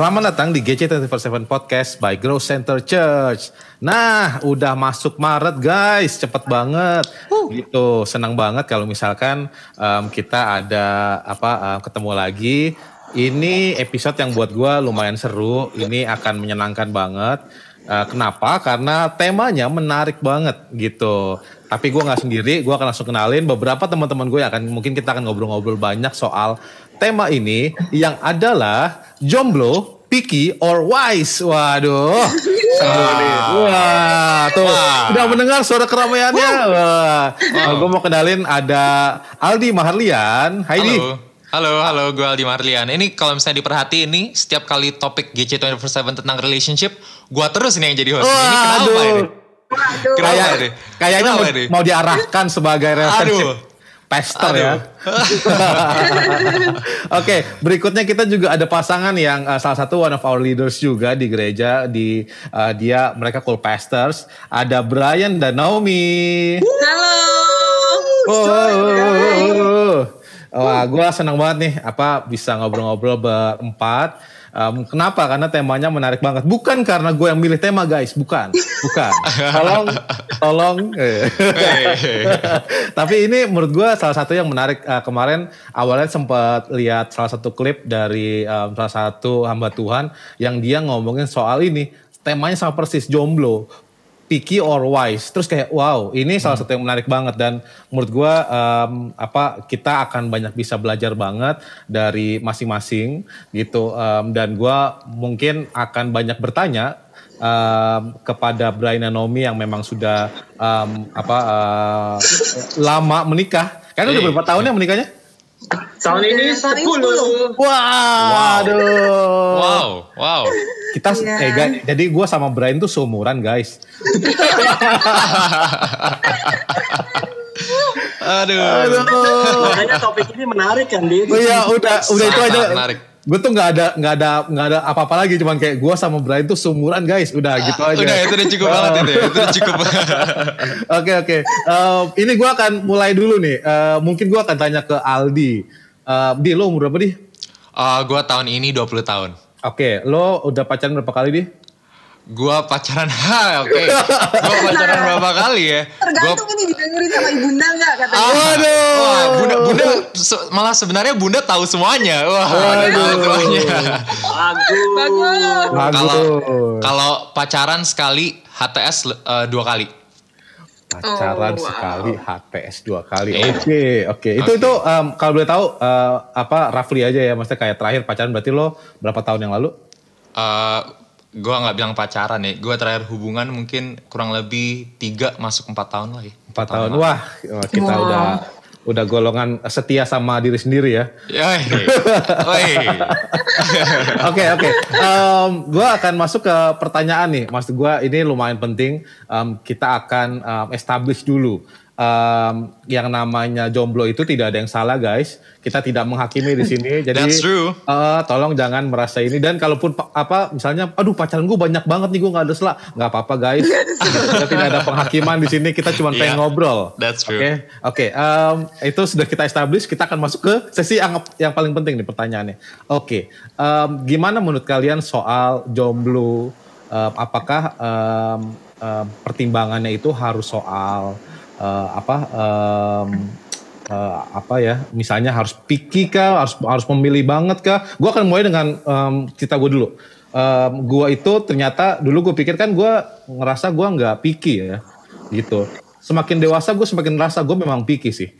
Selamat datang di GC247 Podcast by Grow Center Church. Nah, udah masuk Maret guys, cepet banget. Gitu, senang banget kalau misalkan um, kita ada apa um, ketemu lagi. Ini episode yang buat gue lumayan seru. Ini akan menyenangkan banget. Uh, kenapa? Karena temanya menarik banget gitu. Tapi gue nggak sendiri, gue akan langsung kenalin beberapa teman-teman gue yang akan mungkin kita akan ngobrol-ngobrol banyak soal tema ini yang adalah jomblo, picky or wise. Waduh. Wah, Wah tuh Wah. udah mendengar suara keramaiannya. Wah. Nah, gue mau kenalin ada Aldi Maharlian. Hai Di. Halo. Halo, halo, gue Aldi Marlian. Ini kalau misalnya diperhatiin nih, setiap kali topik GC247 tentang relationship, gue terus ini yang jadi host. ini kenapa Waduh. ini? Kenapa Kayak, ini? kayaknya mau, ini? mau diarahkan sebagai relationship Aduh. Pester ya. Aduh. Oke, berikutnya kita juga ada pasangan yang uh, salah satu one of our leaders juga di gereja di uh, dia mereka cool pastors. Ada Brian dan Naomi. Halo. Oh, Wah, gue senang banget nih apa bisa ngobrol-ngobrol berempat. Um, kenapa? Karena temanya menarik banget. Bukan karena gue yang milih tema guys, bukan, bukan. Tolong, tolong. Eh. Tapi ini menurut gue salah satu yang menarik. Uh, kemarin awalnya sempat lihat salah satu klip dari um, salah satu hamba Tuhan yang dia ngomongin soal ini. Temanya sama persis jomblo picky or wise. Terus kayak wow, ini salah satu yang menarik banget dan menurut gua em, apa kita akan banyak bisa belajar banget dari masing-masing gitu Em, dan gua mungkin akan banyak bertanya em, kepada Brian dan Naomi yang memang sudah em, apa eh, lama menikah. Kan udah Hey. berapa tahun ya menikahnya? Tahun ini Tahun ini 10. Wah, aduh. wow, wow. Kita Iya. eh guys, jadi gua sama Brian tuh seumuran guys. Aduh. Makanya topik ini menarik kan, Dit? Oh iya udah udah itu aja. menarik. Gue tuh nggak ada nggak ada nggak ada apa-apa lagi cuman kayak gue sama Brian tuh seumuran guys udah gitu aja. Udah, itu udah cukup banget itu. ya. Itu udah cukup. Oke oke. Eh, ini gue akan mulai dulu nih. Eh, mungkin gue akan tanya ke Aldi. Eh, di lo umur berapa di? Uh, gue tahun ini 20 tahun. Oke, lo udah pacaran berapa kali di? Gua pacaran, ha, oke. Gua pacaran berapa kali ya? Gua Tergantung ini didengerin sama ibunda nggak katanya. Waduh. Wah, bunda, bunda se- malah sebenarnya bunda tahu semuanya. Wah, Waduh. tahu semuanya. Bagus. Bagus. Kalau kalau pacaran sekali, HTS eh, dua kali. Pacaran Oh, wow. sekali, HTS dua kali. Iya. Oke oke. Itu Oke. itu em, kalau boleh tahu eh, apa roughly aja ya, maksudnya kayak terakhir pacaran berarti lo berapa tahun yang lalu? Eh, gua nggak bilang pacaran ya. Gua terakhir hubungan mungkin kurang lebih tiga masuk empat tahun lah ya. Empat tahun. Wah, wah, kita Wow. udah udah golongan setia sama diri sendiri ya. Oke oke. Gue akan masuk ke pertanyaan nih. Maksud gue ini lumayan penting. Em, kita akan em, establish dulu. Em, yang namanya jomblo itu tidak ada yang salah guys. Kita tidak menghakimi di sini. Jadi That's true. eh, tolong jangan merasa ini. Dan kalaupun pa- apa misalnya, aduh pacaran gue banyak banget nih gue nggak ada salah. Nggak apa-apa guys. kita tidak ada penghakiman di sini. Kita cuma pengen Yeah, ngobrol. that's true. Oke, oke. em, itu sudah kita establish. Kita akan masuk ke sesi yang yang paling penting nih pertanyaannya. Oke, em, gimana menurut kalian soal jomblo? Em, apakah em, em, pertimbangannya itu harus soal eh, apa? em, eh, apa ya? Misalnya harus picky kah? Harus harus memilih banget kah? Gue akan mulai dengan em, cerita gue dulu. Em, gua itu ternyata dulu gue pikir kan gue ngerasa gue nggak picky ya, gitu semakin dewasa gue semakin merasa gue memang picky sih.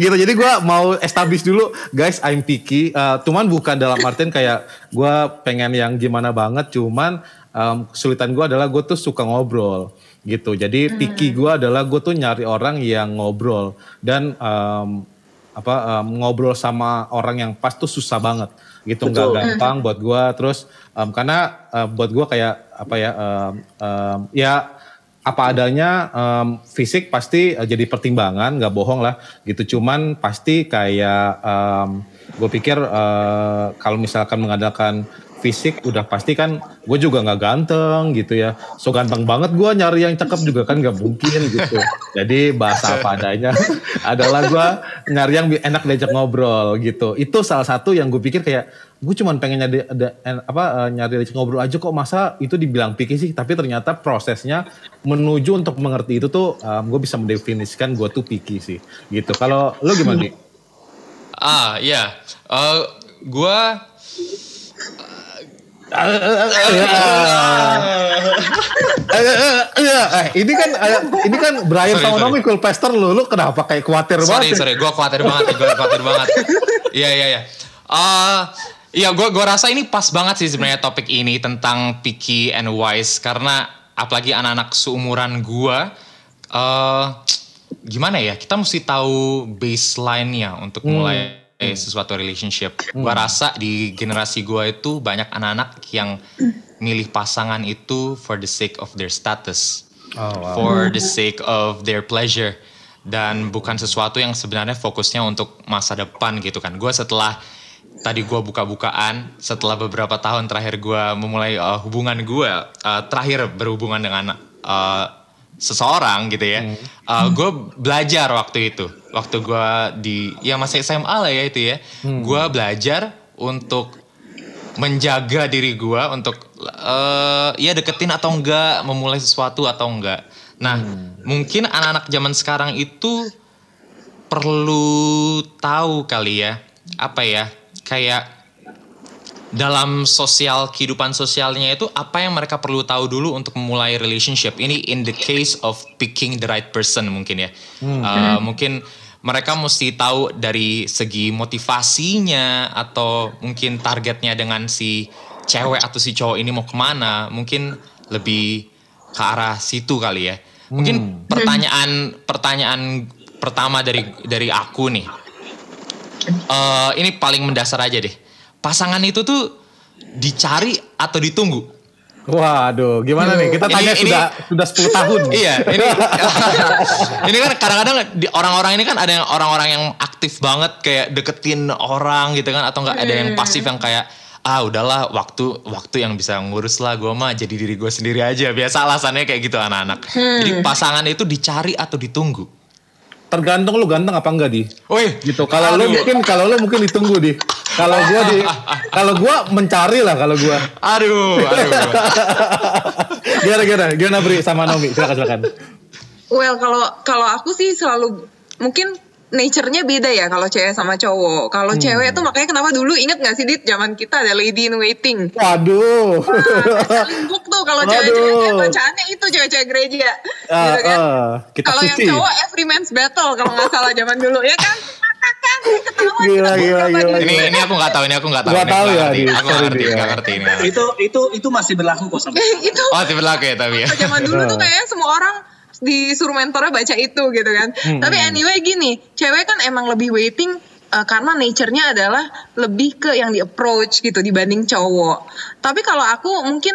gitu jadi gue mau establish dulu guys I'm picky. Eh, cuman bukan dalam artian kayak gue pengen yang gimana banget. Cuman em, kesulitan gue adalah gue tuh suka ngobrol gitu. Jadi picky gue adalah gue tuh nyari orang yang ngobrol. Dan em, apa em, ngobrol sama orang yang pas tuh susah banget. Gitu nggak gampang buat gue terus em, karena eh, buat gue kayak apa ya em, em, ya apa adanya em, fisik pasti eh, jadi pertimbangan nggak bohong lah. Gitu cuman pasti kayak gue pikir eh, kalau misalkan mengadakan fisik udah pasti kan gue juga nggak ganteng gitu ya. So ganteng banget gue nyari yang cakep juga kan nggak mungkin gitu. Jadi bahasa apa adanya adalah gue nyari yang enak diajak ngobrol gitu. Itu salah satu yang gue pikir kayak gue cuman pengen nyari ada apa eh, nyari diajak ngobrol aja kok masa itu dibilang picky sih. Tapi ternyata prosesnya menuju untuk mengerti itu tuh gue bisa mendefinisikan gue tuh picky sih gitu. Kalau lo gimana nih? Ah, ya. Eh, gua eh, ini kan eh, ini kan Brian Sorry, sama sorry. Nomi Pester lu, lu kenapa kayak khawatir sorry banget? sorry gue khawatir banget gue khawatir banget iya iya iya Eh, Iya, gue gua rasa ini pas banget sih sebenarnya topik ini tentang picky and wise karena apalagi anak-anak seumuran gue, eh gimana ya kita mesti tahu baseline-nya untuk mulai sesuatu relationship. Gua rasa di generasi gue itu banyak anak-anak yang milih pasangan itu for the sake of their status Oh, wow. for the sake of their pleasure dan bukan sesuatu yang sebenarnya fokusnya untuk masa depan gitu kan. Gue setelah tadi gue buka-bukaan setelah beberapa tahun terakhir gue memulai uh, hubungan gue uh, terakhir berhubungan dengan uh, seseorang gitu ya. gue belajar waktu itu, waktu gue di ya masih SMA lah ya itu ya. Gue belajar untuk menjaga diri gue untuk eh ya deketin atau enggak, memulai sesuatu atau enggak. Nah, mungkin anak-anak zaman sekarang itu perlu tahu kali ya, apa ya, kayak dalam sosial kehidupan sosialnya itu apa yang mereka perlu tahu dulu untuk memulai relationship. Ini in the case of picking the right person mungkin ya. Uh, mungkin mereka mesti tahu dari segi motivasinya atau mungkin targetnya dengan si cewek atau si cowok ini mau ke mana mungkin lebih ke arah situ kali ya mungkin pertanyaan pertanyaan pertama dari dari aku nih Eh, ini paling mendasar aja deh. Pasangan itu tuh dicari atau ditunggu? Waduh, gimana nih? Kita Ini- tanya ini- sudah sudah 10 tahun. iya, ini ini kan kadang-kadang di orang-orang ini kan ada yang orang-orang yang aktif banget kayak deketin orang gitu kan atau enggak ada yang pasif yang kayak ah udahlah waktu waktu yang bisa ngurus lah gue mah jadi diri gue sendiri aja biasa alasannya kayak gitu anak-anak jadi pasangan itu dicari atau ditunggu Tergantung lu ganteng apa enggak di. Woi, Gitu. Kalau lu mungkin kalau lu mungkin ditunggu di. Kalau gua di kalau gua mencari lah kalau gua. aduh, aduh. Gimana gimana? Gimana Bri sama Nomi? Silakan silakan. Well, kalau kalau aku sih selalu mungkin nature-nya beda ya kalau cewek sama cowok. Kalau Hmm. cewek tuh makanya kenapa dulu inget gak sih Dit zaman kita ada lady in waiting. Waduh. Book tuh kalau cewek-cewek bacaannya itu cewek-cewek gereja. Ah, gitu kan. kita Kalau yang cowok every man's battle kalau nggak salah zaman dulu ya kan. Gila, gila, gila, ini ini aku nggak tahu, ini aku nggak tahu. Aku tahu ya, ngerti. Di. Aku nggak ngerti, Di, nggak ya. ngerti ini. ngerti. Itu itu itu masih berlaku kok sampai. itu Oh, tipe laki ya tapi ya. zaman dulu tuh kayaknya semua orang disuruh mentornya baca itu gitu kan. Hmm. Tapi anyway gini, cewek kan emang lebih waiting uh, karena nature-nya adalah lebih ke yang di approach gitu dibanding cowok. Tapi kalau aku mungkin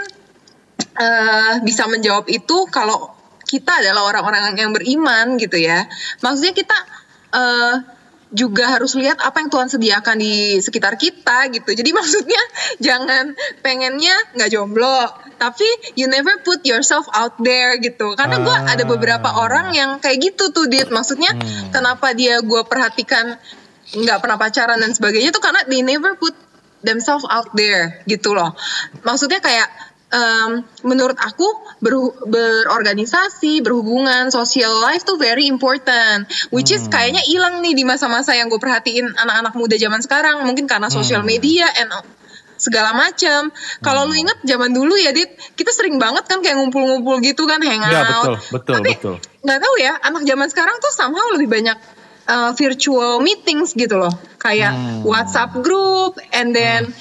uh, bisa menjawab itu kalau kita adalah orang-orang yang beriman gitu ya. Maksudnya kita uh, juga harus lihat apa yang Tuhan sediakan di sekitar kita gitu. Jadi maksudnya jangan pengennya nggak jomblo, tapi you never put yourself out there gitu. Karena gue Ah. ada beberapa orang yang kayak gitu tuh, Dit. Maksudnya kenapa dia gue perhatikan nggak pernah pacaran dan sebagainya tuh karena they never put themselves out there gitu loh. Maksudnya kayak em, menurut aku ber- berorganisasi, berhubungan, social life tuh very important. Which is kayaknya hilang nih di masa-masa yang gue perhatiin anak-anak muda zaman sekarang. Mungkin karena social media and segala macam. Kalau lu inget zaman dulu ya, Dit, kita sering banget kan kayak ngumpul-ngumpul gitu kan, hangout. Ya, betul, betul, Tapi betul. nggak tahu ya, anak zaman sekarang tuh somehow lebih banyak uh, virtual meetings gitu loh, kayak Hmm. WhatsApp group, and then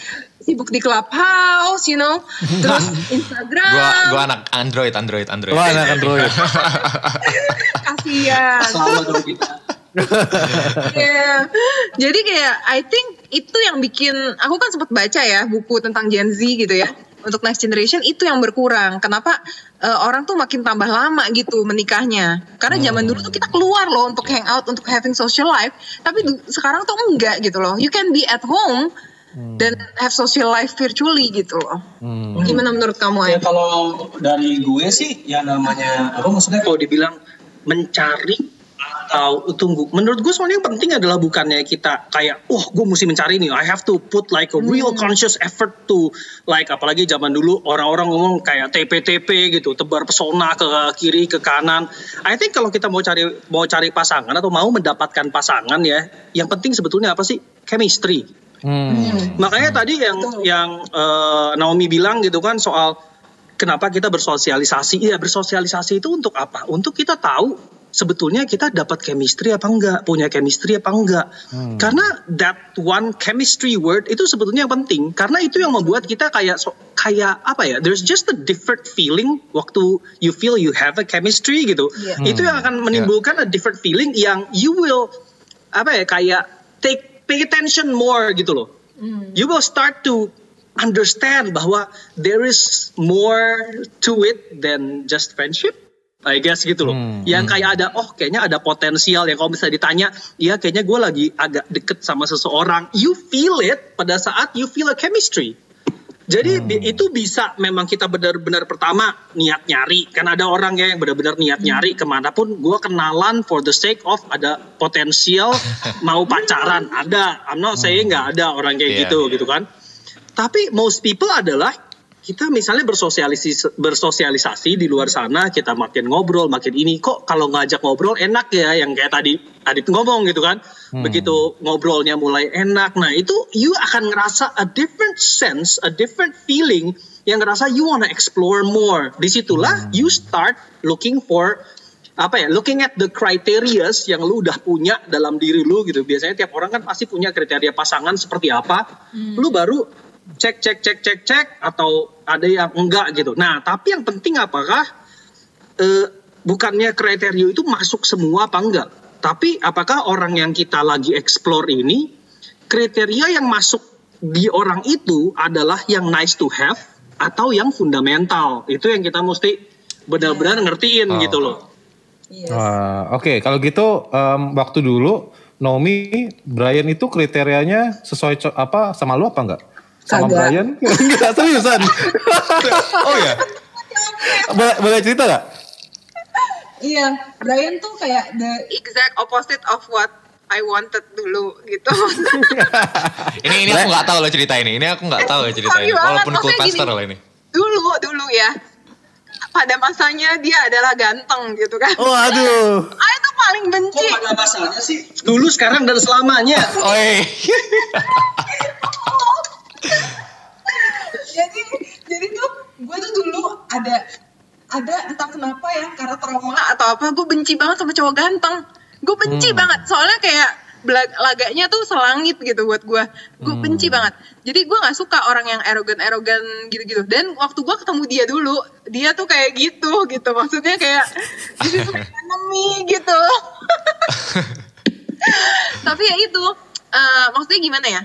sibuk di clubhouse, you know, terus Instagram. Gua gua anak Android, Android, Android. Wah, anak Android. kasihan. Sama dong kita. Iya. Jadi kayak I think itu yang bikin aku kan sempat baca ya buku tentang Gen Z gitu ya. Untuk next generation itu yang berkurang. Kenapa eh, orang tuh makin tambah lama gitu menikahnya? Karena zaman dulu tuh kita keluar loh untuk hangout, untuk having social life. Tapi sekarang tuh enggak gitu loh. You can be at home dan have social life virtually gitu loh. Hmm. Gimana menurut kamu Ya kalau dari gue sih ya namanya apa maksudnya kalau dibilang mencari atau tunggu. Menurut gue soalnya yang penting adalah bukannya kita kayak wah gue mesti mencari nih I have to put like a real conscious effort to like apalagi zaman dulu orang-orang ngomong kayak TP-TP gitu tebar pesona ke kiri ke kanan. I think kalau kita mau cari mau cari pasangan atau mau mendapatkan pasangan ya yang penting sebetulnya apa sih? Chemistry Hmm. Makanya tadi yang yang eh, Naomi bilang gitu kan soal kenapa kita bersosialisasi. Iya, bersosialisasi itu untuk apa? Untuk kita tahu sebetulnya kita dapat chemistry apa enggak, punya chemistry apa enggak. Karena that one chemistry word itu sebetulnya yang penting karena itu yang membuat kita kayak so- kayak apa ya? There's just a different feeling waktu you feel you have a chemistry gitu. Iya. Itu yang akan menimbulkan a different feeling yang you will apa ya kayak take pay attention more gitu loh. You will start to understand bahwa there is more to it than just friendship. I guess gitu loh. Hmm, Yang kayak ada oh kayaknya ada potensial yang kalau misalnya ditanya, ya kayaknya gue lagi agak deket sama seseorang. You feel it pada saat you feel a chemistry. Jadi bi- itu bisa memang kita benar-benar pertama niat nyari. Kan ada orang ya yang benar-benar niat nyari ke mana pun. Gue kenalan for the sake of ada potensial mau pacaran. Ada. I'm not saying nggak ada orang kayak Iya, gitu iya. gitu kan. Tapi most people adalah kita misalnya bersosialisasi bersosialisasi di luar sana kita makin ngobrol makin ini kok kalau ngajak ngobrol enak ya yang kayak tadi Adit ngomong gitu kan? Begitu ngobrolnya mulai enak nah itu you akan ngerasa a different sense a different feeling yang ngerasa you wanna explore more. Di situlah you start looking for apa ya looking at the criterias yang lu udah punya dalam diri lu gitu. Biasanya tiap orang kan pasti punya kriteria pasangan seperti apa. Lu baru cek cek cek cek cek atau ada yang enggak gitu nah tapi yang penting apakah eh, bukannya kriteria itu masuk semua apa enggak tapi apakah orang yang kita lagi explore ini kriteria yang masuk di orang itu adalah yang nice to have atau yang fundamental itu yang kita mesti benar-benar ngertiin Oh. gitu loh Yes. Wah, Oke, kalau gitu em, waktu dulu Naomi, Brian itu kriterianya sesuai apa sama lu apa enggak? Sama Kagak. Brian? Enggak seriusan. Oh ya. boleh, boleh cerita gak? Iya, Brian tuh kayak the exact opposite of what I wanted dulu gitu. Ini ini aku nggak tahu loh cerita ini. Ini aku nggak tahu ya cerita ini. Walaupun kultaster gini. loh ini. dulu, dulu ya. Pada masanya dia adalah ganteng gitu kan. Oh aduh. I tuh paling benci. Kok pada masanya sih? Dulu, sekarang, dan selamanya. Oi. Jadi jadi tuh gue tuh dulu ada ada entah kenapa ya karena trauma atau apa gue benci banget sama cowok ganteng. Gue benci banget soalnya kayak belag- laganya tuh selangit gitu buat gue. Gue benci banget. Jadi gue nggak suka orang yang erogan erogan gitu gitu dan waktu gue ketemu dia dulu dia tuh kayak gitu gitu. Maksudnya kayak this is gitu. Tapi ya itu eh, maksudnya gimana ya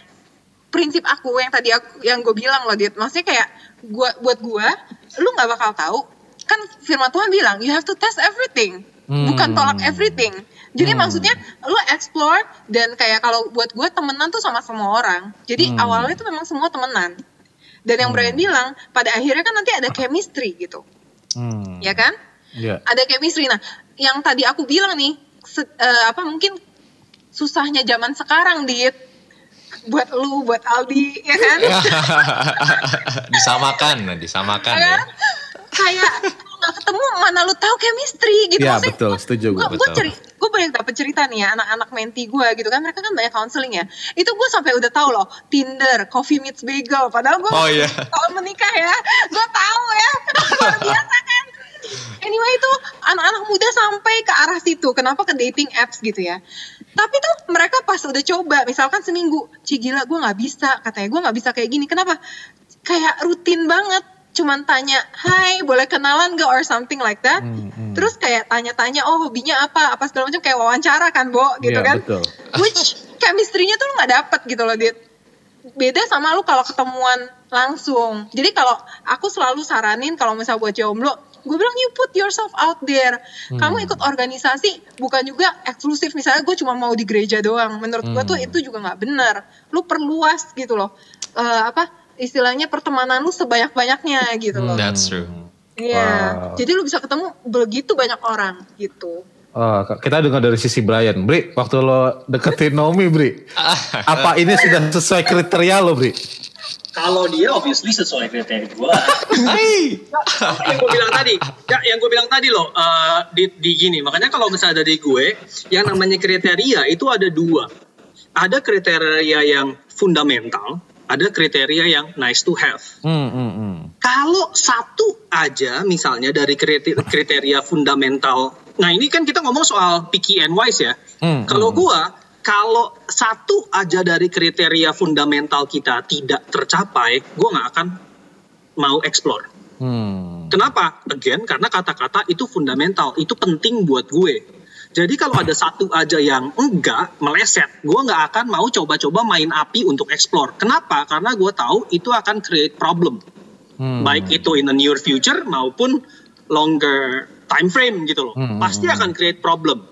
prinsip aku yang tadi aku yang gue bilang loh Dit maksudnya kayak gua buat gue lu nggak bakal tahu kan firman Tuhan bilang you have to test everything bukan Hmm. tolak everything jadi Hmm. maksudnya lu explore dan kayak kalau buat gue temenan tuh sama semua orang jadi Hmm. awalnya tuh memang semua temenan dan yang Brian bilang pada akhirnya kan nanti ada chemistry gitu Hmm. ya kan Iya. ada chemistry. Nah, yang tadi aku bilang nih, se- eh, apa mungkin susahnya zaman sekarang, Dit. Buat lu, buat Aldi, ya kan? disamakan, disamakan Ya ya. kan? Kayak nggak ketemu mana lu tahu chemistry gitu. Iya betul, setuju gue. gue ceri gue banyak dapet cerita nih ya anak-anak menti gue gitu kan mereka kan banyak counseling ya itu gue sampai udah tahu loh Tinder Coffee Meets Bagel padahal gue Oh, iya. tahun menikah ya gue tahu ya luar biasa kan anyway itu anak-anak muda sampai ke arah situ kenapa ke dating apps gitu ya tapi tuh mereka pas udah coba misalkan seminggu Ci gila gue nggak bisa katanya gue nggak bisa kayak gini. Kenapa? Kayak rutin banget cuman tanya hai boleh kenalan gak or something like that. Hmm, hmm. terus kayak tanya-tanya oh hobinya apa? Apa segala macam kayak wawancara kan Bo gitu Iya, kan? betul. which chemistry-nya tuh lu nggak dapet gitu loh Dit. Beda sama lu kalau ketemuan langsung. Jadi kalau aku selalu saranin kalau misal buat jomblo, gue bilang you put yourself out there. Kamu ikut organisasi bukan juga eksklusif misalnya gue cuma mau di gereja doang. Menurut gue tuh itu juga nggak benar. Lu perluas gitu loh. Eh, apa istilahnya pertemanan lu sebanyak-banyaknya gitu loh. That's true. Iya. Wow. Jadi lu bisa ketemu begitu banyak orang gitu. Oh, kita dengar dari sisi Brian. Bri, waktu lo deketin Naomi, Bri. apa ini sudah sesuai kriteria lo, Bri? Kalau dia obviously sesuai kriteria gue. Hai. yang gue bilang tadi, ya, yang gue bilang tadi loh, eh, di, di gini. Makanya kalau misalnya dari gue, yang namanya kriteria itu ada dua. Ada kriteria yang fundamental, ada kriteria yang nice to have. Hmm, hmm, hmm. Kalau satu aja misalnya dari kriteria, kriteria fundamental, nah ini kan kita ngomong soal picky and wise ya. Hmm, Kalau gua, kalau satu aja dari kriteria fundamental kita tidak tercapai, gua nggak akan mau explore. Hmm. Kenapa? Again, karena kata-kata itu fundamental, itu penting buat gue. Jadi kalau ada satu aja yang enggak meleset, gue nggak akan mau coba-coba main api untuk explore. Kenapa? Karena gue tahu itu akan create problem, Hmm. baik itu in the near future maupun longer time frame gitu loh. Hmm. Pasti akan create problem.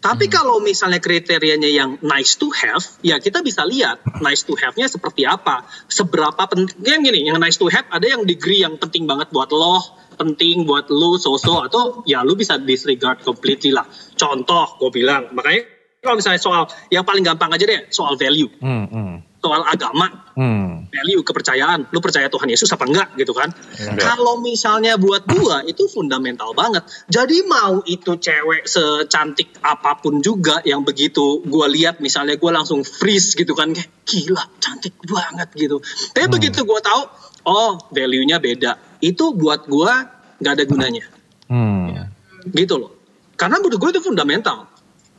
Tapi kalau misalnya kriterianya yang nice to have, ya kita bisa lihat nice to have-nya seperti apa. Seberapa pentingnya gini, yang nice to have ada yang degree yang penting banget buat lo, penting buat lo, so-so, atau ya lo bisa disregard completely lah. Contoh, gue bilang, makanya kalau misalnya soal, yang paling gampang aja deh, soal value, Hmm, hmm, soal agama, hmm. value kepercayaan. Lu percaya Tuhan Yesus apa enggak gitu kan? Enggak. kalau misalnya buat gua itu fundamental banget. Jadi mau itu cewek secantik apa pun juga yang begitu gua lihat misalnya gua langsung freeze gitu kan kayak gila cantik banget gitu. Tapi Hmm. begitu gua tahu oh value-nya beda. Itu buat gua nggak ada gunanya. Hmm. gitu loh. Karena menurut gua itu fundamental.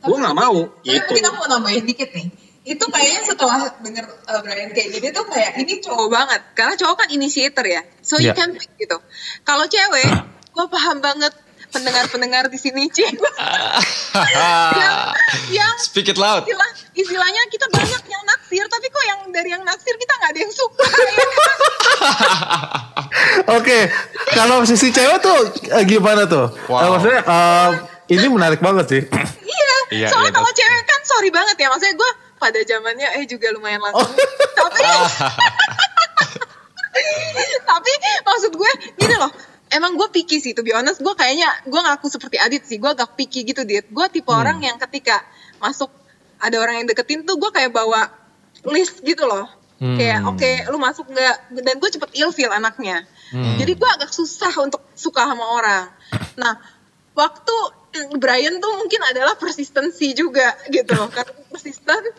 Gua nggak mau. Tapi gitu. kita mau nambahin dikit nih. Itu kayaknya setelah denger uh, Brian kayak gini tuh kayak ini cowok banget. Karena cowok kan initiator ya. So you Ya. can pick gitu. Kalau cewek, gue paham banget pendengar-pendengar di sini, Cik. yang, yang Speak it loud. istilah, istilahnya kita banyak yang naksir, tapi kok yang dari yang naksir kita nggak ada yang suka. ya kan? Oke, kalau sisi cewek tuh eh, gimana tuh? Wow. Eh, maksudnya eh, ini menarik banget sih. Iya, Iya, soalnya iya, kalau that's- cewek kan sorry banget ya, maksudnya gue pada zamannya eh juga lumayan langsung. Tapi tapi maksud gue gini loh, emang gue picky sih, to be honest, gue kayaknya gue ngaku seperti Adit sih, gue agak picky gitu dit. Gue tipe orang yang ketika masuk ada orang yang deketin tuh gue kayak bawa list gitu loh. Hmm. Kayak oke, lu masuk nggak? Dan gue cepet ilfeel anaknya. Jadi gue agak susah untuk suka sama orang. Nah, waktu mm, Brian tuh mungkin adalah persistency juga gitu loh. Karena persisten.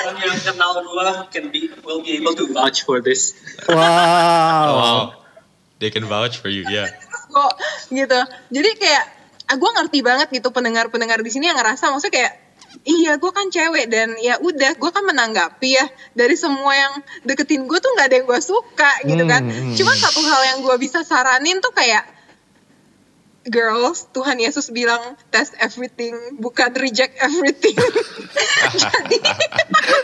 Orang yang kenal gua can be will be able to vouch for this Wow. Wow. They can vouch for you, yeah. kok gitu. Jadi kayak ah, gue ngerti banget gitu pendengar-pendengar di sini yang ngerasa maksudnya kayak iya gue kan cewek dan ya udah gue kan menanggapi ya dari semua yang deketin gue tuh nggak ada yang gue suka gitu kan. Hmm, hmm. Cuma satu hal yang gue bisa saranin tuh kayak girls, Tuhan Yesus bilang test everything, bukan reject everything. jadi,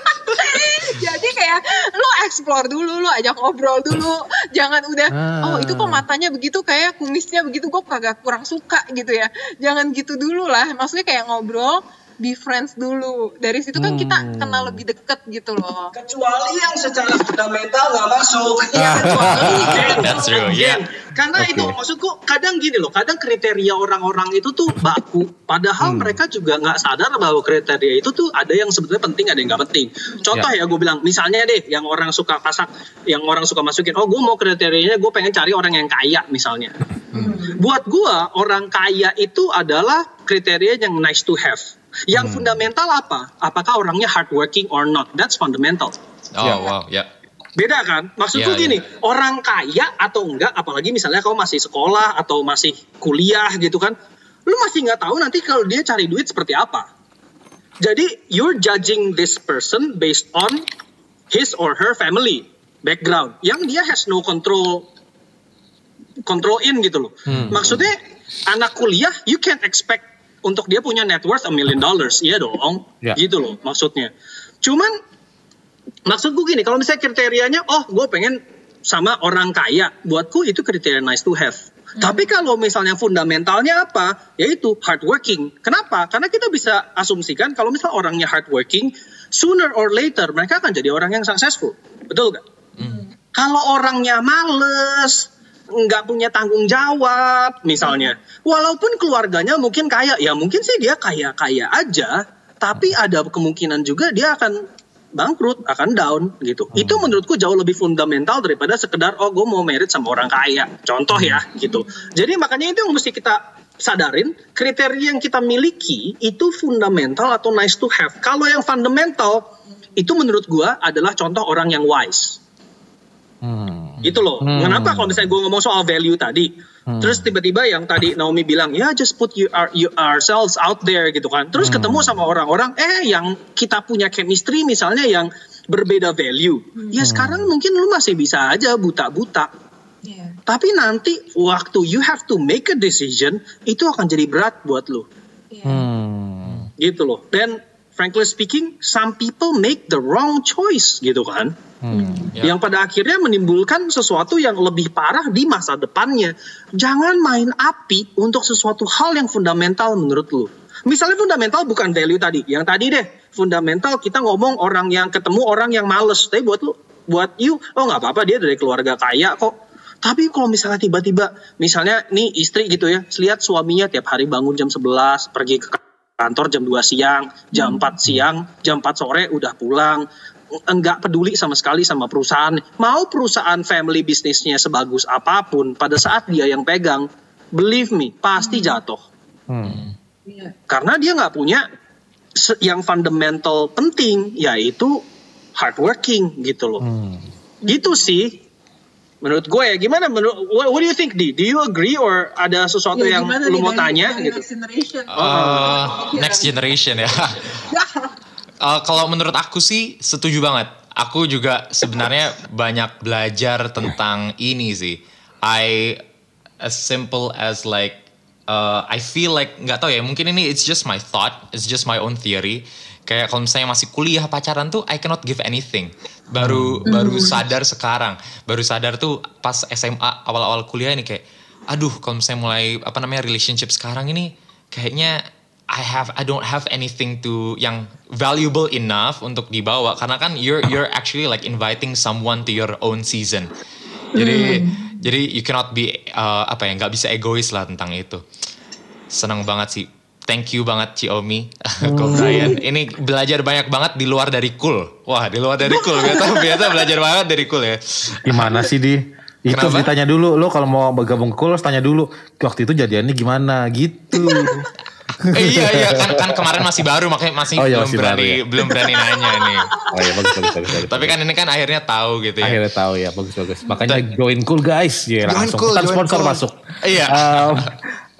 jadi kayak lu explore dulu, lu ajak ngobrol dulu, jangan udah, Ah. oh itu kok matanya begitu, kayak kumisnya begitu, gue kagak kurang suka gitu ya. Jangan gitu dulu lah, maksudnya kayak ngobrol, be friends dulu. Dari situ kan kita Hmm. kenal lebih deket gitu loh. kecuali yang secara fundamental nggak masuk. Iya, kecuali. That's true, yeah. Karena Oke. itu maksudku kadang gini loh, kadang kriteria orang-orang itu tuh baku, padahal Hmm. mereka juga nggak sadar bahwa kriteria itu tuh ada yang sebetulnya penting, ada yang nggak penting. Contoh ya, gue bilang, misalnya deh, yang orang suka pasak, yang orang suka masukin, oh gue mau kriterianya, gue pengen cari orang yang kaya misalnya. Buat gue orang kaya itu adalah kriteria yang nice to have. Yang fundamental apa? Apakah orangnya hardworking or not? That's fundamental. Oh, Yeah. wow, yeah. Beda kan? Maksudku Iya, gini, orang kaya atau enggak, apalagi misalnya kau masih sekolah atau masih kuliah gitu kan, lu masih nggak tahu nanti kalau dia cari duit seperti apa. Jadi you're judging this person based on his or her family background, yang dia has no control control in gitu loh. Hmm. Maksudnya anak kuliah, you can't expect untuk dia punya net worth a million dollars, iya dong, Ya. gitu loh maksudnya. Cuman maksudku gini, kalau misalnya kriterianya, oh gue pengen sama orang kaya, buatku itu kriteria nice to have. Tapi kalau misalnya fundamentalnya apa, yaitu hardworking. Kenapa? Karena kita bisa asumsikan kalau misalnya orangnya hardworking, sooner or later mereka akan jadi orang yang successful. Betul gak? Kalau orangnya males, nggak punya tanggung jawab, misalnya, walaupun keluarganya mungkin kaya, ya mungkin sih dia kaya-kaya aja, tapi ada kemungkinan juga dia akan bangkrut, akan down gitu. Itu menurutku jauh lebih fundamental daripada sekedar oh gue mau merit sama orang kaya. Contoh ya gitu. Jadi makanya itu yang mesti kita sadarin kriteria yang kita miliki itu fundamental atau nice to have. Kalau yang fundamental itu menurut gua adalah contoh orang yang wise. Hmm. Gitu loh. Hmm. Kenapa kalau misalnya gue ngomong soal value tadi, Hmm. terus tiba-tiba yang tadi Naomi bilang, ya just put you, our, you ourselves out there gitu kan. Terus Hmm. ketemu sama orang-orang, eh yang kita punya chemistry misalnya yang berbeda value. Ya Hmm. sekarang mungkin lu masih bisa aja buta-buta. Iya. Tapi nanti waktu you have to make a decision, itu akan jadi berat buat lu. Iya. Hmm. Gitu loh. Dan frankly speaking, some people make the wrong choice gitu kan. Hmm. Ya. yang pada akhirnya menimbulkan sesuatu yang lebih parah di masa depannya. Jangan main api untuk sesuatu hal yang fundamental menurut lu. Misalnya fundamental bukan value tadi, yang tadi deh fundamental kita ngomong orang yang ketemu orang yang males, tapi buat lu, buat you, oh nggak apa-apa dia dari keluarga kaya kok. Tapi kalau misalnya tiba-tiba, misalnya nih istri gitu ya, lihat suaminya tiap hari bangun jam 11, pergi ke kantor jam 2 siang, jam 4 siang, jam 4 sore udah pulang, enggak peduli sama sekali sama perusahaan. Mau perusahaan family bisnisnya sebagus apa pun, pada saat dia yang pegang, believe me, pasti jatuh. Hmm. Iya. Karena dia nggak punya yang fundamental penting, yaitu hardworking gitu loh. Hmm. Gitu sih. Menurut gue ya, gimana? Menurut, what, what do you think, Di? Do you agree or ada sesuatu Ya, yang lu mau tanya gitu? Next generation. Uh, next generation ya. Uh, kalau menurut aku sih setuju banget. Aku juga sebenarnya banyak belajar tentang ini sih. I as simple as like uh, I feel like nggak tahu ya mungkin ini it's just my thought, it's just my own theory. Kayak kalau misalnya masih kuliah pacaran tuh I cannot give anything. Baru baru sadar sekarang, baru sadar tuh pas SMA awal-awal kuliah ini kayak aduh kalau misalnya mulai apa namanya relationship sekarang ini kayaknya I have I don't have anything to yang valuable enough untuk dibawa karena kan you're you're actually like inviting someone to your own season. Jadi jadi you cannot be uh, apa ya nggak bisa egois lah tentang itu. Senang banget sih. Thank you banget Ciomi, Ko Brian. Ini belajar banyak banget di luar dari cool. Wah di luar dari cool. Biasa biasa belajar banget dari cool ya. Gimana sih di? Itu Kenapa? ditanya dulu, lo kalau mau bergabung ke Kulos tanya dulu, waktu itu jadiannya gimana gitu. Eh, iya iya kan kan kemarin masih baru makanya masih Oh iya, belum masih berani baru ya. belum berani nanya nih. oh iya bagus bagus bagus. bagus. Tapi kan ini kan akhirnya tahu gitu ya. akhirnya tahu ya bagus bagus. Makanya join cool guys, ya Join langsung. Cool, Kan sponsor Cool. masuk. Iya. Um,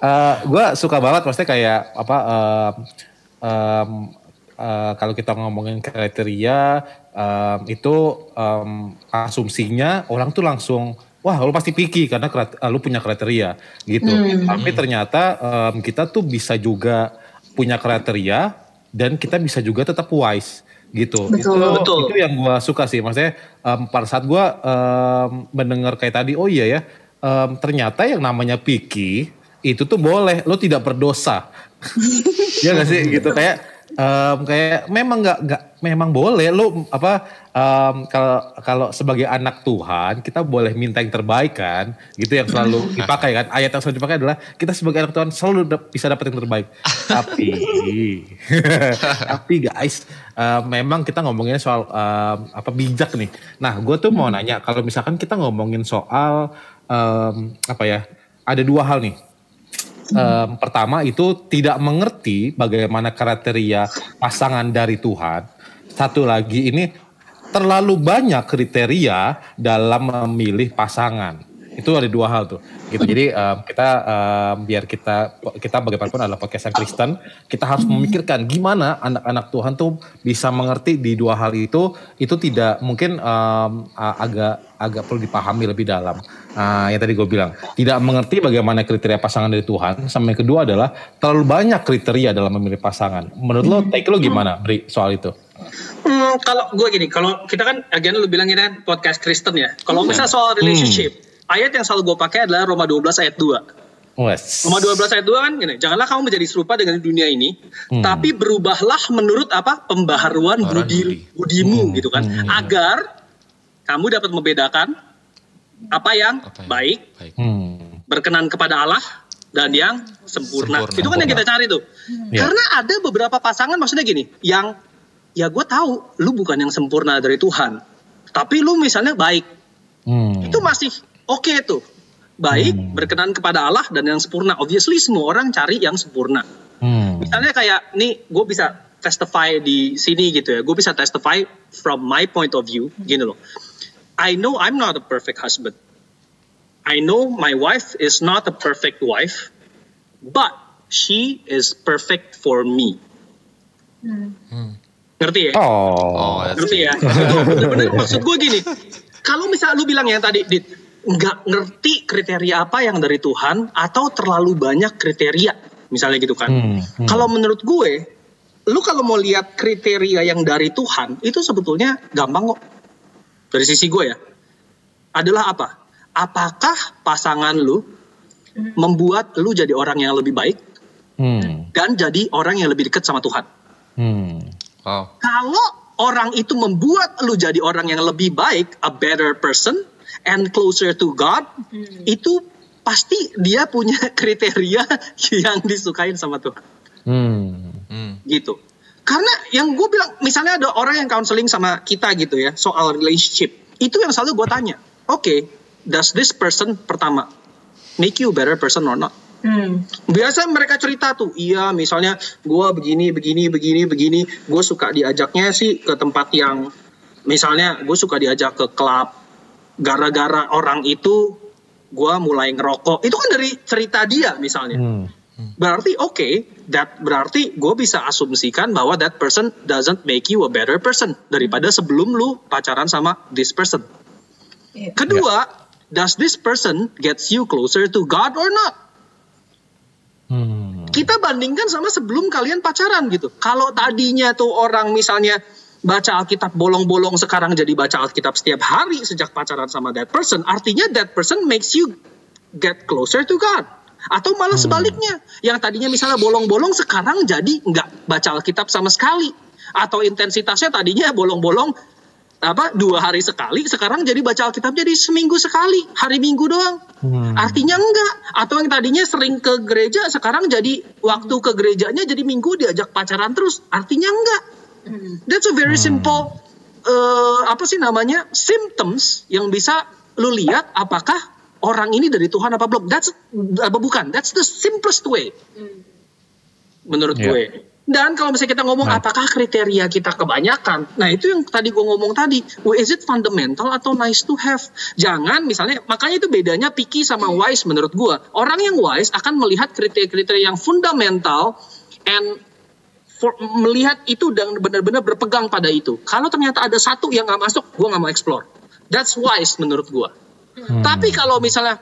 uh, gue suka banget, maksudnya kayak apa? Um, um, uh, kalau kita ngomongin kriteria um, itu um, asumsinya orang tuh langsung wah lu pasti picky karena uh, lu punya kriteria gitu. Tapi ternyata um, kita tuh bisa juga punya kriteria dan kita bisa juga tetap wise gitu. Betul. Itu, Betul. itu yang gue suka sih, maksudnya um, pada saat gue um, mendengar kayak tadi, oh iya ya, um, ternyata yang namanya picky itu tuh boleh, lo tidak berdosa, ya gak sih gitu kayak um, kayak memang nggak nggak memang boleh lo apa um, kalau kalau sebagai anak Tuhan kita boleh minta yang terbaik kan, gitu yang selalu dipakai kan, ayat yang selalu dipakai adalah kita sebagai anak Tuhan selalu bisa dapat yang terbaik, tapi tapi guys uh, memang kita ngomonginnya soal um, apa bijak nih. Nah, gue tuh mau nanya kalau misalkan kita ngomongin soal um, apa ya? Ada dua hal nih. Um, pertama itu tidak mengerti bagaimana kriteria pasangan dari Tuhan. Satu lagi ini terlalu banyak kriteria dalam memilih pasangan. Itu ada dua hal tuh. Gitu. Jadi um, kita um, biar kita kita bagaimanapun adalah podcast yang Kristen, kita harus memikirkan gimana anak-anak Tuhan tuh bisa mengerti di dua hal itu. Itu tidak mungkin um, agak agak perlu dipahami lebih dalam. Ah, yang tadi gue bilang tidak mengerti bagaimana kriteria pasangan dari Tuhan. Sama yang kedua adalah terlalu banyak kriteria dalam memilih pasangan. Menurut lo, take lo gimana, Bri, soal itu? Hmm, kalau gue gini, kalau kita kan, again lu bilang ini kan podcast Kristen ya. Kalau misalnya soal relationship, ayat yang selalu gue pakai adalah Roma 12 ayat 2. Wes. Roma 12 ayat 2 kan gini, janganlah kamu menjadi serupa dengan dunia ini, Hmm. tapi berubahlah menurut apa? Pembaharuan budi, budi. budimu Hmm. gitu kan. Hmm. Agar kamu dapat membedakan apa yang Apa yang baik, baik. Hmm. berkenan kepada Allah dan yang sempurna. Sempurna. Itu kan yang kita cari tuh. Ya. Karena ada beberapa pasangan maksudnya gini, yang ya gue tahu lu bukan yang sempurna dari Tuhan, tapi lu misalnya baik, Hmm. itu masih oke tuh. Baik, Hmm. berkenan kepada Allah dan yang sempurna. Obviously semua orang cari yang sempurna. Hmm. Misalnya kayak nih gue bisa testify di sini gitu ya. Gue bisa testify from my point of view gini loh. I know I'm not a perfect husband. I know my wife is not a perfect wife, but she is perfect for me. Ngerti ya? Oh. Oh, Ngerti ya? Bener-bener maksud gue gini. Kalau misalnya lu bilang yang tadi, Dit, nggak ngerti kriteria apa yang dari Tuhan atau terlalu banyak kriteria, misalnya gitu kan. Hmm, hmm. Kalau menurut gue, lu kalau mau lihat kriteria yang dari Tuhan, itu sebetulnya gampang kok. Dari sisi gue ya. Adalah apa? Apakah pasangan lu membuat lu jadi orang yang lebih baik Hmm. dan jadi orang yang lebih dekat sama Tuhan? Hmm. Wow. Kalau orang itu membuat lu jadi orang yang lebih baik, a better person and closer to God, itu pasti dia punya kriteria yang disukain sama Tuhan. Hmm. Hmm. Gitu. Karena yang gue bilang, misalnya ada orang yang counseling sama kita gitu ya, soal relationship. Itu yang selalu gue tanya. Oke, does this person pertama make you a better person or not? Hmm. Biasa mereka cerita tuh, iya misalnya gue begini, begini, begini, begini, gue suka diajaknya sih ke tempat yang, misalnya gue suka diajak ke klub, gara-gara orang itu gue mulai ngerokok, itu kan dari cerita dia misalnya. Hmm. Berarti oke, that berarti gue bisa asumsikan bahwa that person doesn't make you a better person daripada sebelum lu pacaran sama this person. Iya. Kedua, does this person gets you closer to God or not? Hmm. kita bandingkan sama sebelum kalian pacaran gitu. Kalau tadinya tuh orang misalnya baca Alkitab bolong-bolong sekarang jadi baca Alkitab setiap hari sejak pacaran sama that person, artinya that person makes you get closer to God. Atau malah sebaliknya, yang tadinya misalnya bolong-bolong sekarang jadi nggak baca Alkitab sama sekali. Atau intensitasnya tadinya bolong-bolong apa dua hari sekali, sekarang jadi baca Alkitab jadi seminggu sekali, hari Minggu doang. Hmm. Artinya enggak. Atau yang tadinya sering ke gereja sekarang jadi waktu ke gerejanya jadi minggu diajak pacaran terus. Artinya enggak. That's a very simple eh, apa sih namanya? symptoms yang bisa lu lihat apakah orang ini dari Tuhan apa belum. That's apa bukan? That's the simplest way. Menurut Iya. gue. Dan kalau misalnya kita ngomong Nah. apakah kriteria kita kebanyakan, nah itu yang tadi gue ngomong tadi, well, is it fundamental atau nice to have? Jangan misalnya, makanya itu bedanya picky sama wise menurut gue. Orang yang wise akan melihat kriteria-kriteria yang fundamental and for- melihat itu dan benar-benar berpegang pada itu. Kalau ternyata ada satu yang nggak masuk, gue nggak mau explore. That's wise menurut gue. Hmm. Tapi kalau misalnya,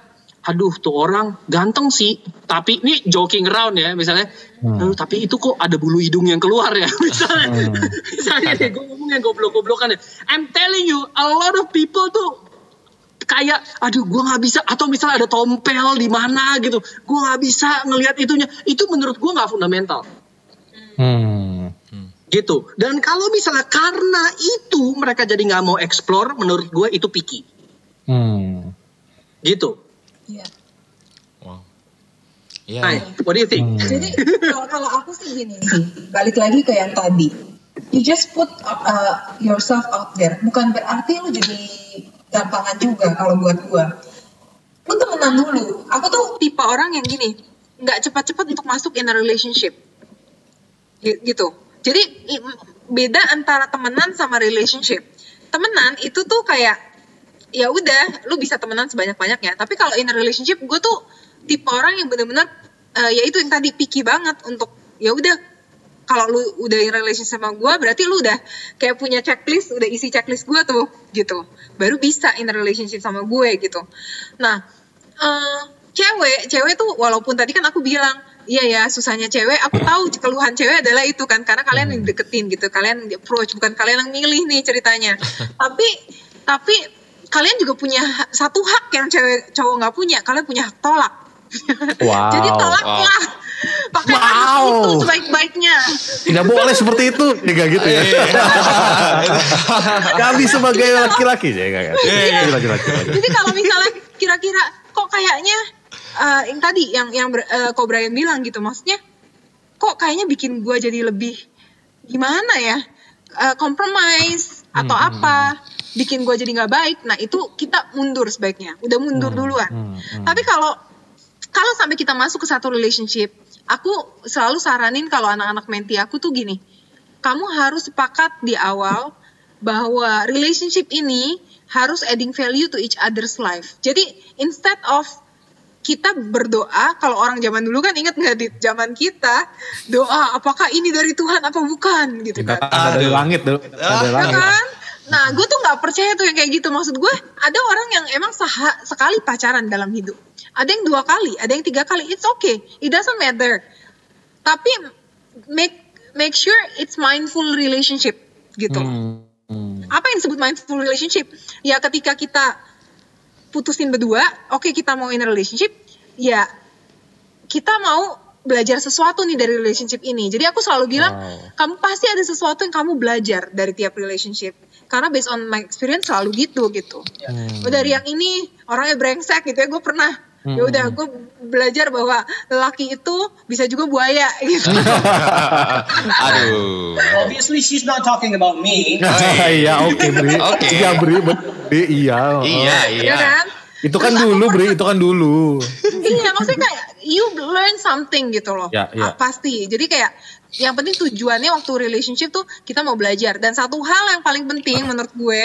aduh tuh orang ganteng sih, tapi ini joking around ya misalnya, Hmm. aduh tapi itu kok ada bulu hidung yang keluar ya misalnya, Hmm. misalnya nih gue ngomong yang goblok-goblokan ya. I'm telling you, a lot of people tuh kayak, aduh gue nggak bisa, atau misalnya ada tompel di mana gitu, gue nggak bisa ngelihat itunya, itu menurut gue nggak fundamental Hmm. gitu. Dan kalau misalnya karena itu mereka jadi nggak mau explore, menurut gue itu picky, Hmm. gitu. Iya. Wow. Iya. Hai, what do you think? Hmm. Jadi kalau kalau aku sih gini balik lagi ke yang tadi. You just put uh, yourself out there. Bukan berarti lu jadi gampangan juga kalau buat gua. Lu temenan dulu. Aku tuh tipe orang yang gini, nggak cepat-cepat untuk masuk in a relationship. Gi- Gitu. Jadi beda antara temenan sama relationship. Temenan itu tuh kayak ya udah lu bisa temenan sebanyak-banyaknya tapi kalau in a relationship gue tuh tipe orang yang bener-bener eh, ya itu yang tadi picky banget untuk ya udah kalau lu udah in relationship sama gue berarti lu udah kayak punya checklist udah isi checklist gue tuh gitu baru bisa in relationship sama gue gitu nah eh, cewek cewek tuh walaupun tadi kan aku bilang iya ya susahnya cewek. Aku tahu keluhan cewek adalah itu kan karena kalian yang deketin gitu. Kalian yang approach bukan kalian yang milih nih ceritanya. Tapi tapi kalian juga punya satu hak yang cewek cowok nggak punya. Kalian punya hak tolak. Wow. jadi tolaklah pakai hak Wow. itu sebaik-baiknya. Tidak boleh seperti itu. Ya nggak gitu ya. Kami sebagai laki-laki. Ya laki-laki. Jadi kalau misalnya kira-kira kok kayaknya eh, yang tadi yang yang ber- eh, kok Brian bilang gitu. Maksudnya kok kayaknya bikin gua jadi lebih gimana ya? Eh, compromise atau apa bikin gua jadi nggak baik. Nah itu kita mundur sebaiknya. Udah mundur duluan. tapi kalau kalau sampai kita masuk ke satu relationship aku selalu saranin kalau anak-anak menti aku tuh gini. Kamu harus sepakat di awal bahwa relationship ini harus adding value to each other's life. Jadi instead of kita berdoa, kalau orang zaman dulu kan ingat nggak di zaman kita doa apakah ini dari Tuhan apa bukan gitu Kita kan? ada dari Aduh. langit dulu. Kita dari Ya langit. kan? Nah, gue tuh nggak percaya tuh yang kayak gitu. Maksud gue, ada orang yang emang saha- sekali pacaran dalam hidup. Ada yang dua kali, ada yang tiga kali. It's okay. It doesn't matter. Tapi make make sure it's mindful relationship gitu. Hmm. Hmm. Apa yang disebut mindful relationship? Ya ketika kita putusin berdua, oke kita mau in a relationship, ya kita mau belajar sesuatu nih dari relationship ini. Jadi aku selalu bilang, Wow. kamu pasti ada sesuatu yang kamu belajar dari tiap relationship. Karena based on my experience selalu gitu gitu. Oh, dari yang ini orangnya brengsek gitu ya, gue pernah. Ya udah, gue belajar bahwa lelaki itu bisa juga buaya gitu. Aduh. Obviously, she's not talking about me. Iya oke Bri. Oke. Iya Bri. Iya. Iya, iya. Ya kan? Itu kan dulu Bri. Itu kan dulu. iya maksudnya kayak you learn something gitu loh Ya, ya. Ah, pasti jadi kayak yang penting tujuannya waktu relationship tuh kita mau belajar dan satu hal yang paling penting menurut gue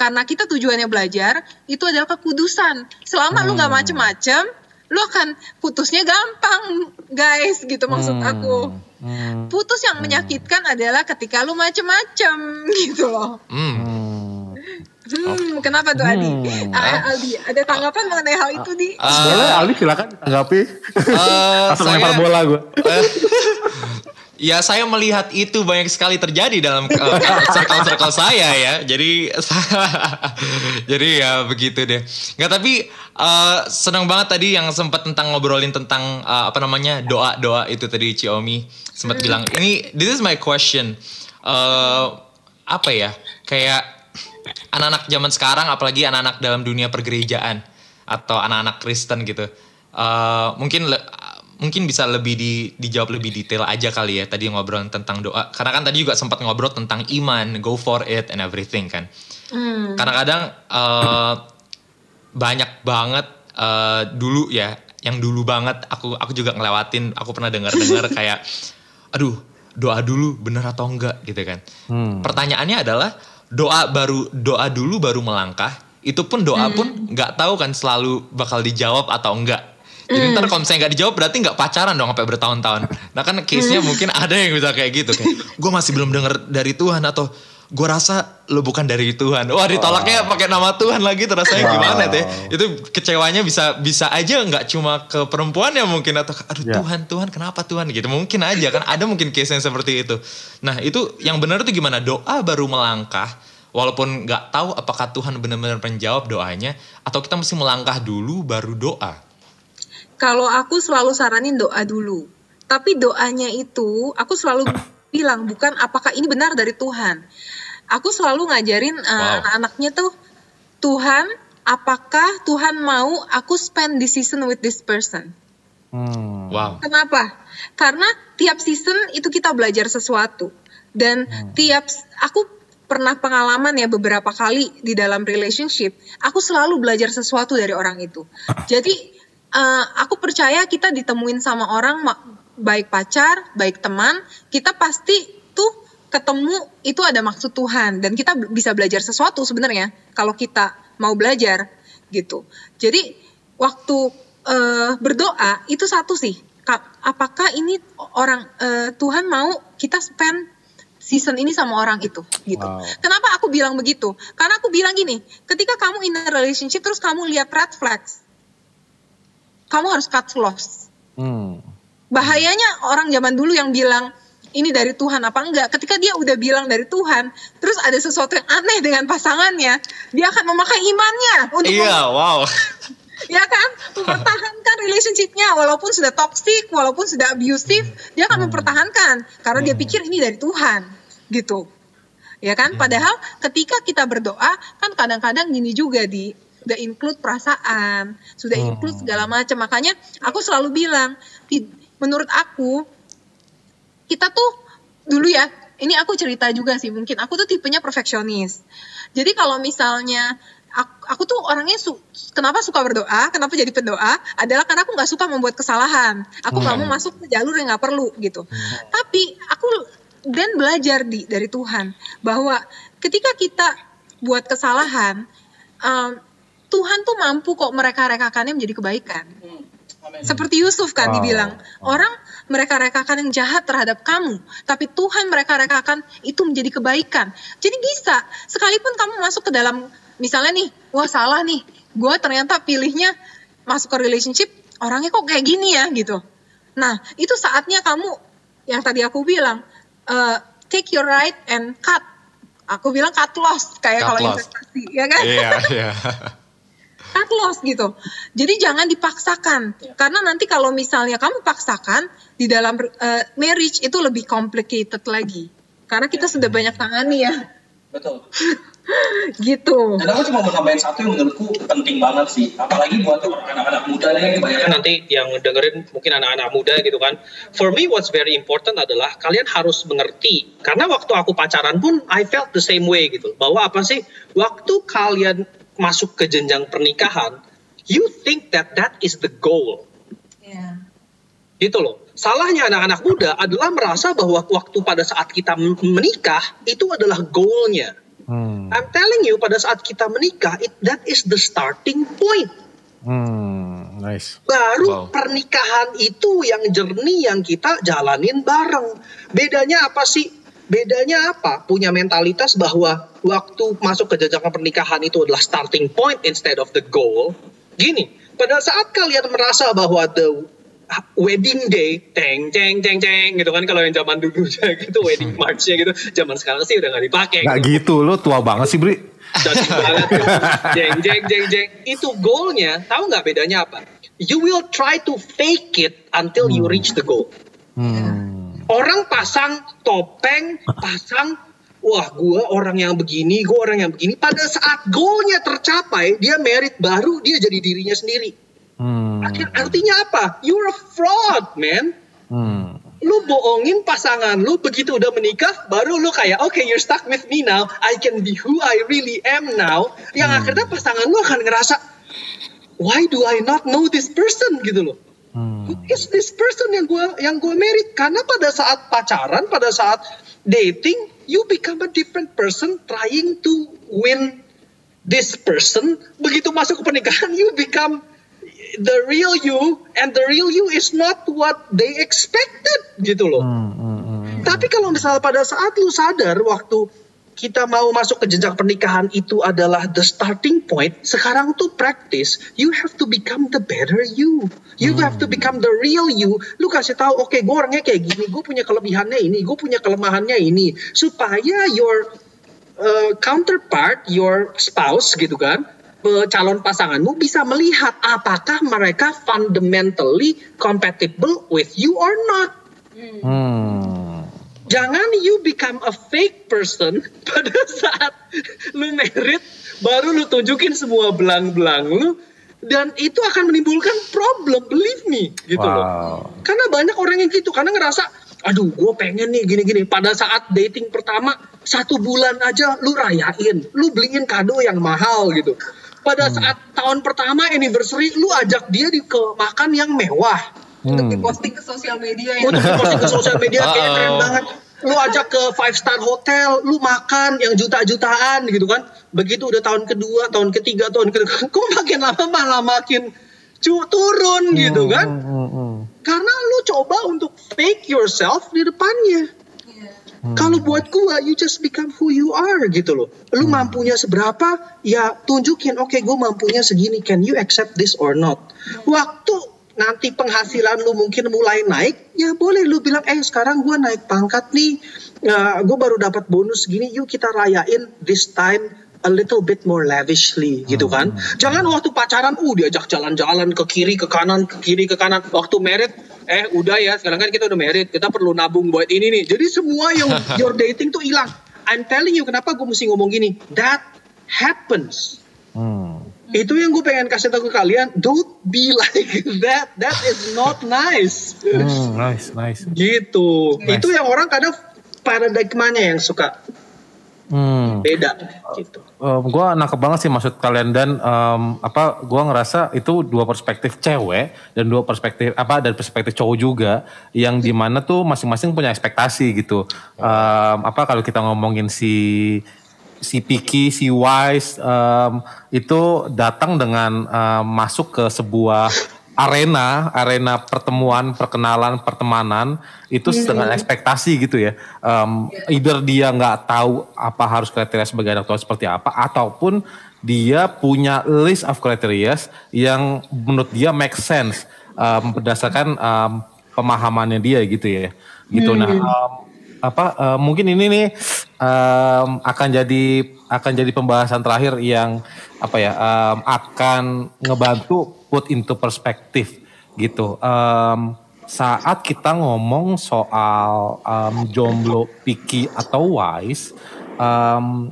karena kita tujuannya belajar itu adalah kekudusan selama lu Hmm. nggak macem-macem lu akan putusnya gampang guys gitu maksud Hmm. aku Hmm. putus yang menyakitkan adalah ketika lu macem-macem gitu loh Hmm. Hmm. hmm, kenapa tuh Adi Hmm. Ah, Aldi ada tanggapan mengenai hal itu di Ah, Boleh Ali silakan tanggapi. eh, Langsung saya- lempar bola gue. Eh, ya saya melihat itu banyak sekali terjadi dalam uh, circle-circle saya ya. Jadi jadi ya begitu deh. Nggak tapi eh, senang banget tadi yang sempat tentang ngobrolin tentang eh, apa namanya doa-doa itu tadi Ciomi sempat bilang ini this is my question. Eh, apa ya kayak anak-anak zaman sekarang apalagi anak-anak dalam dunia pergerejaan atau anak-anak Kristen gitu Eh, mungkin le- mungkin bisa lebih di, dijawab lebih detail aja kali ya tadi ngobrol tentang doa. Karena kan tadi juga sempat ngobrol tentang iman go for it and everything kan. Hmm. kadang-kadang eh, banyak banget eh, dulu ya yang dulu banget aku aku juga ngelewatin aku pernah dengar-dengar kayak aduh doa dulu bener atau enggak? Gitu kan. Hmm. pertanyaannya adalah doa baru doa dulu baru melangkah itu pun doa pun nggak tahu kan selalu bakal dijawab atau enggak jadi ntar kalau misalnya nggak dijawab berarti nggak pacaran dong sampai bertahun-tahun. Nah kan case nya mungkin ada yang bisa kayak gitu kayak gue masih belum dengar dari Tuhan atau gue rasa lo bukan dari Tuhan. Wah ditolaknya pakai nama Tuhan lagi tuh rasanya Wow. gimana teh? Itu kecewanya bisa bisa aja nggak cuma ke perempuan ya mungkin atau aduh Ya. Tuhan Tuhan kenapa Tuhan? Gitu mungkin aja kan ada mungkin case yang seperti itu. Nah itu yang benar itu gimana? Doa baru melangkah walaupun nggak tahu apakah Tuhan benar-benar menjawab doanya atau kita mesti melangkah dulu baru doa Kalau aku selalu saranin doa dulu. Tapi doanya itu aku selalu bilang bukan apakah ini benar dari Tuhan. Aku selalu ngajarin uh, Wow. anak-anaknya tuh Tuhan, apakah Tuhan mau aku spend this season with this person? Hmm. wow Kenapa? Karena tiap season itu kita belajar sesuatu. Dan tiap aku pernah pengalaman ya beberapa kali di dalam relationship, aku selalu belajar sesuatu dari orang itu. Jadi eh, aku percaya kita ditemuin sama orang baik pacar, baik teman, kita pasti tuh ketemu itu ada maksud Tuhan dan kita bisa belajar sesuatu sebenarnya kalau kita mau belajar gitu. Jadi waktu eh, berdoa itu satu sih. Ka- Apakah ini orang eh, Tuhan mau kita spend season ini sama orang itu gitu. Wow. Kenapa aku bilang begitu? Karena aku bilang gini, ketika kamu in a relationship terus kamu lihat red flags, kamu harus cut loss. Hmm. Bahayanya orang zaman dulu yang bilang ini dari Tuhan apa enggak? Ketika dia udah bilang dari Tuhan terus ada sesuatu yang aneh dengan pasangannya dia akan memakai imannya untuk Iya, wow. ya kan? Mempertahankan relationshipnya. Walaupun sudah toxic walaupun sudah abusive dia akan mempertahankan. Karena dia pikir ini dari Tuhan gitu. Ya kan? Padahal ketika kita berdoa kan kadang-kadang gini juga di sudah include perasaan sudah include segala macam. Makanya aku selalu bilang "Ti- menurut aku kita tuh dulu ya ini aku cerita juga sih mungkin aku tuh tipenya perfeksionis. Jadi kalau misalnya aku, aku tuh orangnya su, kenapa suka berdoa kenapa jadi pendoa? Adalah karena aku nggak suka membuat kesalahan. Aku nggak mau masuk ke jalur yang nggak perlu gitu. Tapi aku dan belajar di dari Tuhan bahwa ketika kita buat kesalahan em, Tuhan tuh mampu kok mereka rekakannya menjadi kebaikan seperti Yusuf kan Wow. dibilang, orang mereka rekakan yang jahat terhadap kamu, tapi Tuhan mereka rekakan itu menjadi kebaikan. Jadi bisa, sekalipun kamu masuk ke dalam, misalnya nih, wah salah nih, gue ternyata pilihnya masuk ke relationship, orangnya kok kayak gini ya gitu. Nah, itu saatnya kamu, yang tadi aku bilang, eh, take your right and cut. Aku bilang cut loss, kayak kalau investasi, ya kan? Iya, iya. cut loss gitu. Jadi jangan dipaksakan karena nanti kalau misalnya kamu paksakan di dalam eh, marriage itu lebih complicated lagi. Karena kita sudah banyak tangani ya. Betul. Gitu. Dan aku cuma mau nambahin satu yang menurutku penting banget sih. Apalagi buat anak-anak muda nih, kebanyakan nanti yang dengerin mungkin anak-anak muda gitu kan. For me what's very important adalah kalian harus mengerti. Karena waktu aku pacaran pun I felt the same way gitu. Bahwa apa sih, waktu kalian masuk ke jenjang pernikahan, you think that that is the goal gitu loh. Salahnya anak-anak muda adalah merasa bahwa waktu pada saat kita men- menikah itu adalah goalnya. Hmm. I'm telling you pada saat kita menikah it, that is the starting point. Hmm. Nice. Baru Wow. pernikahan itu yang jernih yang kita jalanin bareng. Bedanya apa sih? Bedanya apa? Punya mentalitas bahwa waktu masuk ke jenjang pernikahan itu adalah starting point instead of the goal. Gini, pada saat kalian merasa bahwa the wedding day, teng teng teng teng gitu kan kalau yang zaman dulu gitu wedding marchnya gitu, zaman sekarang sih udah nggak dipakai. Gak gitu. gitu, lo tua banget sih Bri. Banget gitu. jeng jeng jeng jeng itu goalnya tahu nggak bedanya apa you will try to fake it until you reach the goal Hmm. Orang pasang topeng pasang wah gue orang yang begini gue orang yang begini. Pada saat goalnya tercapai dia merit baru dia jadi dirinya sendiri. Hmm. Akhir- artinya apa? You're a fraud man. Hmm. lu bohongin pasangan lu begitu udah menikah baru lu kayak oke you're stuck with me now. I can be who I really am now. Yang akhirnya pasangan lu akan ngerasa why do I not know this person? Gitu loh Hmm. who is this person yang gua yang gua married karena pada saat pacaran pada saat dating you become a different person trying to win this person begitu masuk ke pernikahan you become the real you and the real you is not what they expected gitu loh Hmm, hmm, hmm. tapi kalau misalnya pada saat lu sadar waktu kita mau masuk ke jenjang pernikahan itu adalah the starting point, sekarang tuh practice, you have to become the better you. You have to become the real you. Lu kasih tahu, oke, gue orangnya kayak gini, gue punya kelebihannya ini, gue punya kelemahannya ini, supaya your uh, counterpart, your spouse gitu kan, calon pasanganmu bisa melihat apakah mereka fundamentally compatible with you or not. Hmm. Jangan you become a fake person pada saat lu merit baru lu tunjukin semua belang-belang lu dan itu akan menimbulkan problem believe me gitu loh. Wow. Karena banyak orang yang gitu karena ngerasa aduh gue pengen nih gini-gini pada saat dating pertama satu bulan aja lu rayain lu beliin kado yang mahal gitu pada saat tahun pertama anniversary lu ajak dia di ke makan yang mewah Untuk Hmm. diposting ke sosial media ya. untuk diposting ke sosial media kayak Uh-oh. keren banget. Lu ajak ke five star hotel lu makan yang juta-jutaan gitu kan. Begitu udah tahun kedua tahun ketiga tahun ketiga kok makin lama malah makin cu- turun gitu kan. Hmm, hmm, hmm. karena lu coba untuk fake yourself di depannya. Kalau buat gua you just become who you are gitu loh. Lu mampunya seberapa ya tunjukin oke gua mampunya segini. Can you accept this or not? Waktu nanti penghasilan lu mungkin mulai naik, ya boleh lu bilang, eh sekarang gua naik pangkat nih, uh, gue baru dapat bonus gini, yuk kita rayain this time a little bit more lavishly gitu kan. Jangan waktu pacaran uh diajak jalan-jalan ke kiri ke kanan ke kiri ke kanan. Waktu merit eh udah ya sekarang kan kita udah merit kita perlu nabung buat ini nih. Jadi semua yang your dating tuh hilang. I'm telling you kenapa gue mesti ngomong gini. That happens. Hmm. Itu yang gue pengen kasih tahu ke kalian. Don't be like that. That is not nice. Hmm, nice, nice. Gitu. Nice. Itu yang orang kadang paradigmanya yang suka Hmm. beda gitu. Um, gue nangkep banget sih maksud kalian dan um, apa gue ngerasa itu dua perspektif cewek dan dua perspektif apa dan perspektif cowok juga yang di mana tuh masing-masing punya ekspektasi gitu um, apa kalau kita ngomongin si si Piki si Wise um, itu datang dengan um, masuk ke sebuah arena arena pertemuan perkenalan pertemanan itu dengan ekspektasi gitu ya. Um, either dia nggak tahu apa harus kriteria sebagai anak Tuhan seperti apa ataupun dia punya list of criteria yang menurut dia make sense um, berdasarkan um, pemahamannya dia gitu ya. Gitu. Nah um, apa uh, mungkin ini nih um, akan jadi akan jadi pembahasan terakhir yang apa ya um, akan ngebantu put into perspektif gitu. Um, saat kita ngomong soal um, jomblo, picky atau wise, um,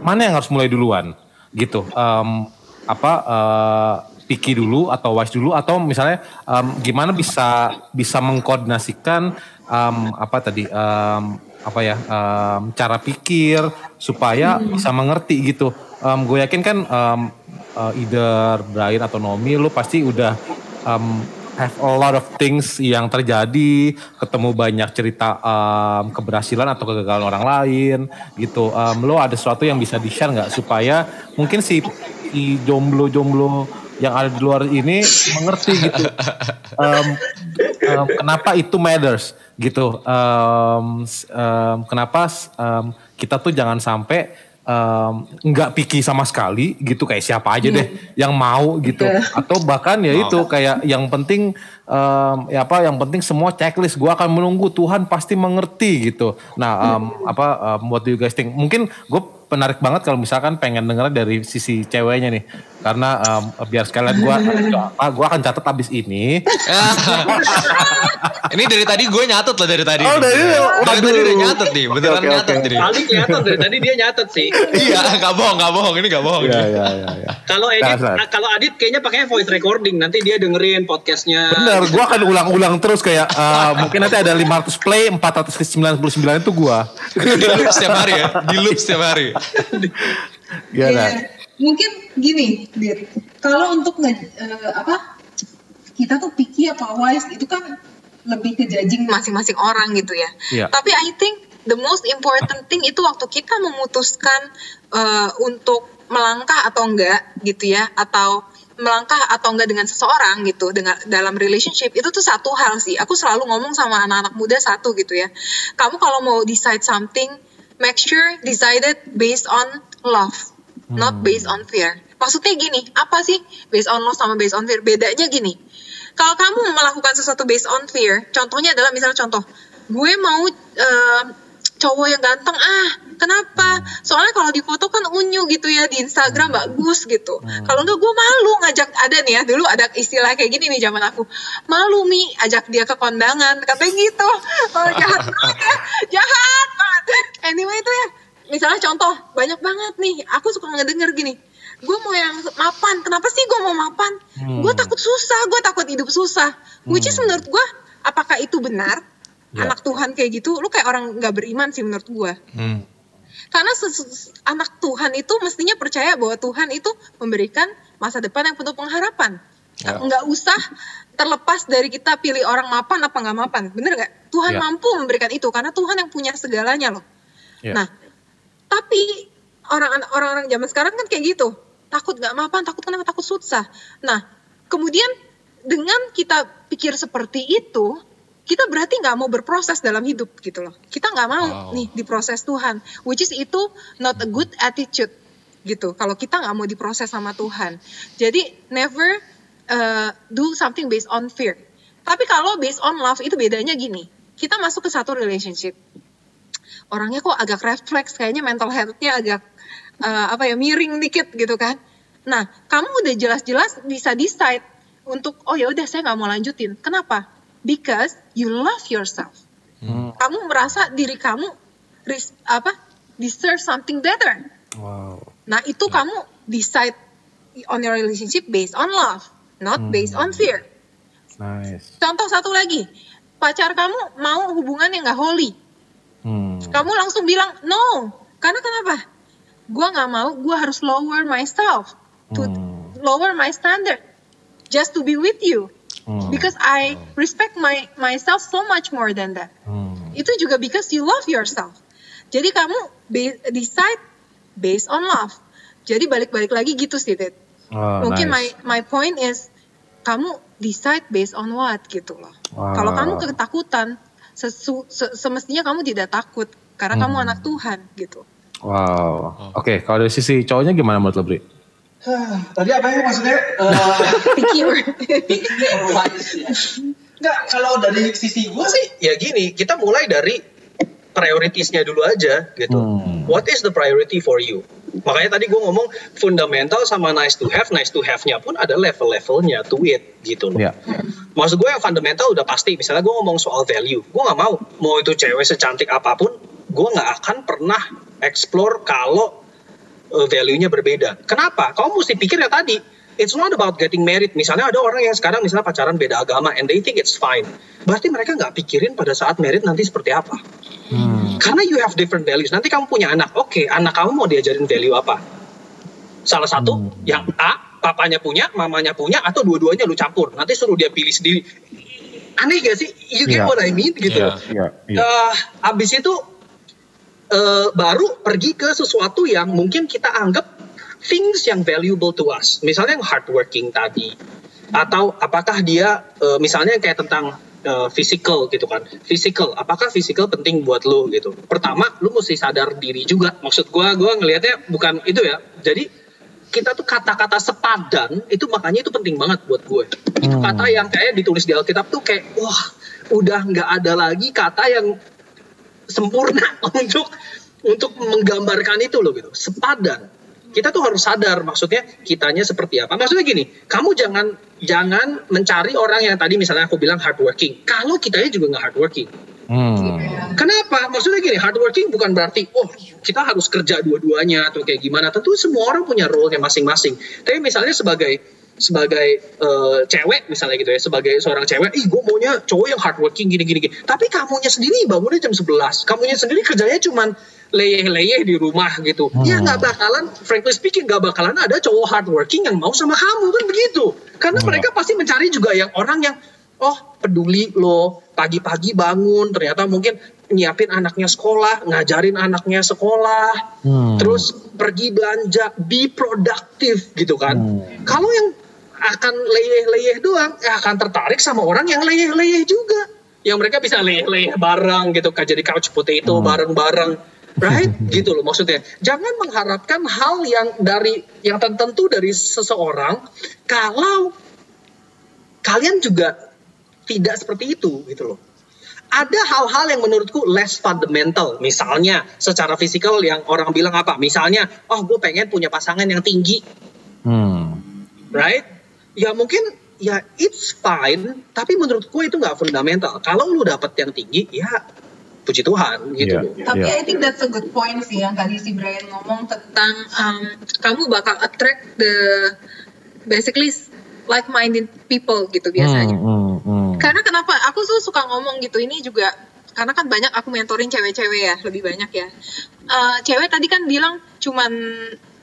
mana yang harus mulai duluan gitu? Um, apa uh, picky dulu atau wise dulu atau misalnya um, gimana bisa bisa mengkoordinasikan um, apa tadi um, apa ya um, cara pikir supaya bisa mengerti gitu. Um, gue yakin kan um, uh, either Brian atau Nomi lu pasti udah um, have a lot of things yang terjadi, ketemu banyak cerita um, keberhasilan atau kegagalan orang lain gitu. Um, lo ada sesuatu yang bisa di-share nggak supaya mungkin si, si jomblo-jomblo yang ada di luar ini mengerti gitu. Um, um, kenapa itu matters gitu. Um, um, kenapa um, kita tuh jangan sampai um, nggak picky sama sekali gitu kayak siapa aja deh yang mau gitu. Atau bahkan ya itu kayak yang penting um, ya apa yang penting semua checklist. Gue akan menunggu Tuhan pasti mengerti gitu. Nah um, apa um, what do you guys think? Mungkin gue menarik banget kalau misalkan pengen denger dari sisi ceweknya nih karena um, biar sekalian gue gue akan catat abis ini Ini dari tadi gue nyatet loh dari tadi. Oh, dari- dari tadi waduh. udah nyatet nih, beneran Oke, oke, nyatet jadi. Paling kelihatan dari tadi dia nyatet sih. iya, nggak bohong, nggak bohong, ini nggak bohong. ya ya ya, ya. Kalau Edit, nah, kalau Adit kayaknya pakai voice recording. Nanti dia dengerin podcastnya. Bener, gue akan ulang-ulang terus kayak uh, mungkin nanti ada 500 play, 499 itu gue. di loop setiap hari ya, di loop setiap hari. Iya. Mungkin gini, Dit. Kalau untuk nge, eh, apa kita tuh picky apa wise itu kan lebih ke judging masing-masing orang gitu ya. Iya. Tapi I think the most important thing itu waktu kita memutuskan eh, untuk melangkah atau enggak gitu ya, atau melangkah atau enggak dengan seseorang gitu dengan dalam relationship itu tuh satu hal sih. Aku selalu ngomong sama anak-anak muda satu gitu ya. Kamu kalau mau decide something, make sure decided based on love, not based on fear. Maksudnya gini, apa sih based on love sama based on fear? Bedanya gini. Kalau kamu melakukan sesuatu based on fear, contohnya adalah misalnya contoh, gue mau em, cowok yang ganteng ah, kenapa? Soalnya kalau di foto kan unyu gitu ya di Instagram bagus gitu. Kalau enggak gue malu ngajak ada nih ya dulu ada istilah kayak gini nih zaman aku malu mi ajak dia ke kondangan katanya gitu. Oh, jahat banget ya, jahat banget. Anyway itu ya, misalnya contoh banyak banget nih. Aku suka ngedenger gini. Gue mau yang mapan. Kenapa sih gue mau mapan? Gue takut susah. Gue takut hidup susah. Which is menurut gue, apakah itu benar? Ya. Anak Tuhan kayak gitu, lu kayak orang nggak beriman sih menurut gue. Hmm. Karena anak Tuhan itu mestinya percaya bahwa Tuhan itu memberikan masa depan yang penuh pengharapan. Ya. Nggak usah terlepas dari kita pilih orang mapan apa nggak mapan, bener nggak? Tuhan Ya. mampu memberikan itu karena Tuhan yang punya segalanya loh. Ya. Nah, tapi orang orang-orang zaman sekarang kan kayak gitu, takut nggak mapan, takut kenapa, takut susah. Nah, kemudian dengan kita pikir seperti itu, kita berarti nggak mau berproses dalam hidup gitu loh. Kita nggak mau Wow. nih diproses Tuhan, which is itu not a good attitude gitu. Kalau kita nggak mau diproses sama Tuhan, jadi never uh, do something based on fear. Tapi kalau based on love itu bedanya gini. Kita masuk ke satu relationship. Orangnya kok agak refleks, kayaknya mental health-nya agak uh, apa ya miring dikit gitu kan. Nah, kamu udah jelas-jelas bisa decide untuk oh ya udah saya nggak mau lanjutin. Kenapa? Because you love yourself. Hmm. Kamu merasa diri kamu apa deserve something better. Wow. Nah itu yeah. kamu decide on your relationship based on love, not hmm. based on fear. Nice. Contoh satu lagi, pacar kamu mau hubungan yang gak holy. Hmm. Kamu langsung bilang no, karena kenapa? Gua nggak mau, gua harus lower myself to hmm. lower my standard just to be with you. Hmm. Because I respect my myself so much more than that. Hmm. Itu juga because you love yourself. Jadi kamu be, decide based on love. Jadi balik-balik lagi gitu sih, Ted. Oh, Mungkin nice. my my point is kamu decide based on what gitu loh. Wow. Kalau kamu ketakutan, sesu, se, semestinya kamu tidak takut karena hmm. kamu anak Tuhan gitu. Wow. Oke, okay, kalau dari sisi cowoknya gimana menurut lo, Bri? Tadi apa ya maksudnya? Uh, pikir. pikir ya. Enggak, kalau dari sisi gue sih ya gini, kita mulai dari prioritasnya dulu aja gitu. Hmm. What is the priority for you? Makanya tadi gue ngomong fundamental sama nice to have, nice to have-nya pun ada level-levelnya to it gitu loh. Yeah. Maksud gue yang fundamental udah pasti. Misalnya gue ngomong soal value, gue nggak mau mau itu cewek secantik apa pun, gue nggak akan pernah explore kalau uh, value-nya berbeda. Kenapa? Kamu mesti pikir ya tadi it's not about getting married. Misalnya ada orang yang sekarang misalnya pacaran beda agama and they think it's fine. Berarti mereka nggak pikirin pada saat married nanti seperti apa. Hmm. Karena you have different values. Nanti kamu punya anak. Oke, okay, anak kamu mau diajarin value apa? Salah satu hmm. yang A, papanya punya, mamanya punya, atau dua-duanya lu campur. Nanti suruh dia pilih sendiri. Aneh gak sih? You get yeah. what I mean? Gitu. Yeah, yeah, yeah. Uh, abis itu uh, baru pergi ke sesuatu yang mungkin kita anggap things yang valuable to us. Misalnya yang hardworking tadi. Atau apakah dia uh, misalnya kayak tentang uh, physical gitu kan. Physical, apakah physical penting buat lo gitu. Pertama, lo mesti sadar diri juga. Maksud gue, gue ngelihatnya bukan itu ya. Jadi kita tuh kata-kata sepadan itu makanya itu penting banget buat gue. Itu hmm. kata yang kayak ditulis di Alkitab tuh kayak wah udah nggak ada lagi kata yang sempurna untuk untuk menggambarkan itu loh gitu. Sepadan kita tuh harus sadar maksudnya kitanya seperti apa. Maksudnya gini, kamu jangan jangan mencari orang yang tadi misalnya aku bilang hardworking. Kalau kitanya juga nggak hardworking. Hmm. Kenapa? Maksudnya gini, hardworking bukan berarti oh kita harus kerja dua-duanya atau kayak gimana. Tentu semua orang punya role-nya masing-masing. Tapi misalnya sebagai sebagai uh, cewek misalnya gitu ya sebagai seorang cewek ih gue maunya cowok yang hardworking gini gini gini tapi kamunya sendiri bangunnya jam 11 kamunya sendiri kerjanya cuman leyeh-leyeh di rumah gitu. Hmm. Ya nggak bakalan, frankly speaking nggak bakalan ada cowok hardworking yang mau sama kamu kan begitu. Karena hmm. mereka pasti mencari juga yang orang yang oh peduli lo pagi-pagi bangun ternyata mungkin nyiapin anaknya sekolah, ngajarin anaknya sekolah, hmm. terus pergi belanja, be produktif gitu kan. Hmm. Kalau yang akan leyeh-leyeh doang, ya akan tertarik sama orang yang leyeh-leyeh juga. Yang mereka bisa leyeh-leyeh bareng gitu kan jadi couch potato hmm. bareng-bareng. Right? Gitu loh maksudnya. Jangan mengharapkan hal yang dari yang tertentu dari seseorang kalau kalian juga tidak seperti itu gitu loh. Ada hal-hal yang menurutku less fundamental. Misalnya secara fisikal yang orang bilang apa? Misalnya oh gue pengen punya pasangan yang tinggi. Hmm. right ya mungkin ya it's fine tapi menurutku itu nggak fundamental kalau lu dapet yang tinggi ya puji Tuhan gitu. Yeah. Tapi yeah. I think that's a good point sih yang tadi si Brian ngomong tentang um, kamu bakal attract the basically like-minded people gitu biasanya. Hmm, hmm, hmm. Karena kenapa aku tuh suka ngomong gitu ini juga karena kan banyak aku mentoring cewek-cewek ya lebih banyak ya. Uh, cewek tadi kan bilang cuman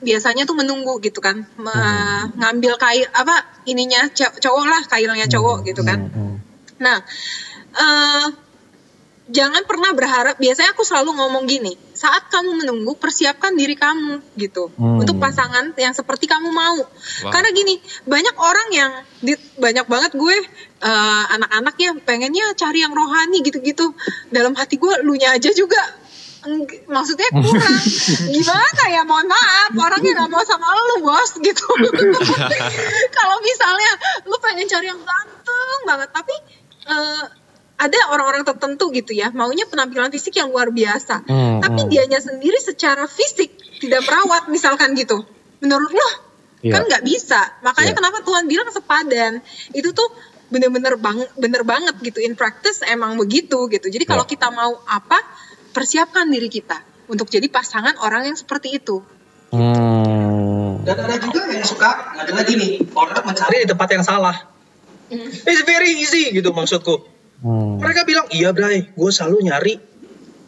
biasanya tuh menunggu gitu kan, hmm. ngambil kail apa ininya cowok lah kailnya cowok hmm, gitu kan. Hmm, hmm. Nah. Uh, jangan pernah berharap biasanya aku selalu ngomong gini saat kamu menunggu persiapkan diri kamu gitu hmm. untuk pasangan yang seperti kamu mau wow. karena gini banyak orang yang di, banyak banget gue uh, anak-anaknya pengennya cari yang rohani gitu-gitu dalam hati gue lu nya aja juga maksudnya kurang gimana ya mohon maaf orangnya nggak mau sama lu bos gitu kalau misalnya lu pengen cari yang ganteng banget tapi eh, ada orang-orang tertentu gitu ya maunya penampilan fisik yang luar biasa Hmm, tapi hmm. dianya sendiri secara fisik tidak merawat misalkan gitu menurut lo Iya. kan nggak bisa makanya Iya. kenapa Tuhan bilang sepadan itu tuh bener-bener bang bener banget gitu in practice emang begitu gitu jadi kalau Iya. kita mau apa persiapkan diri kita untuk jadi pasangan orang yang seperti itu Hmm. Dan ada juga yang suka adalah gini, orang mencari di tempat yang salah. It's very easy gitu maksudku. Hmm. Mereka bilang, iya Bray, gue selalu nyari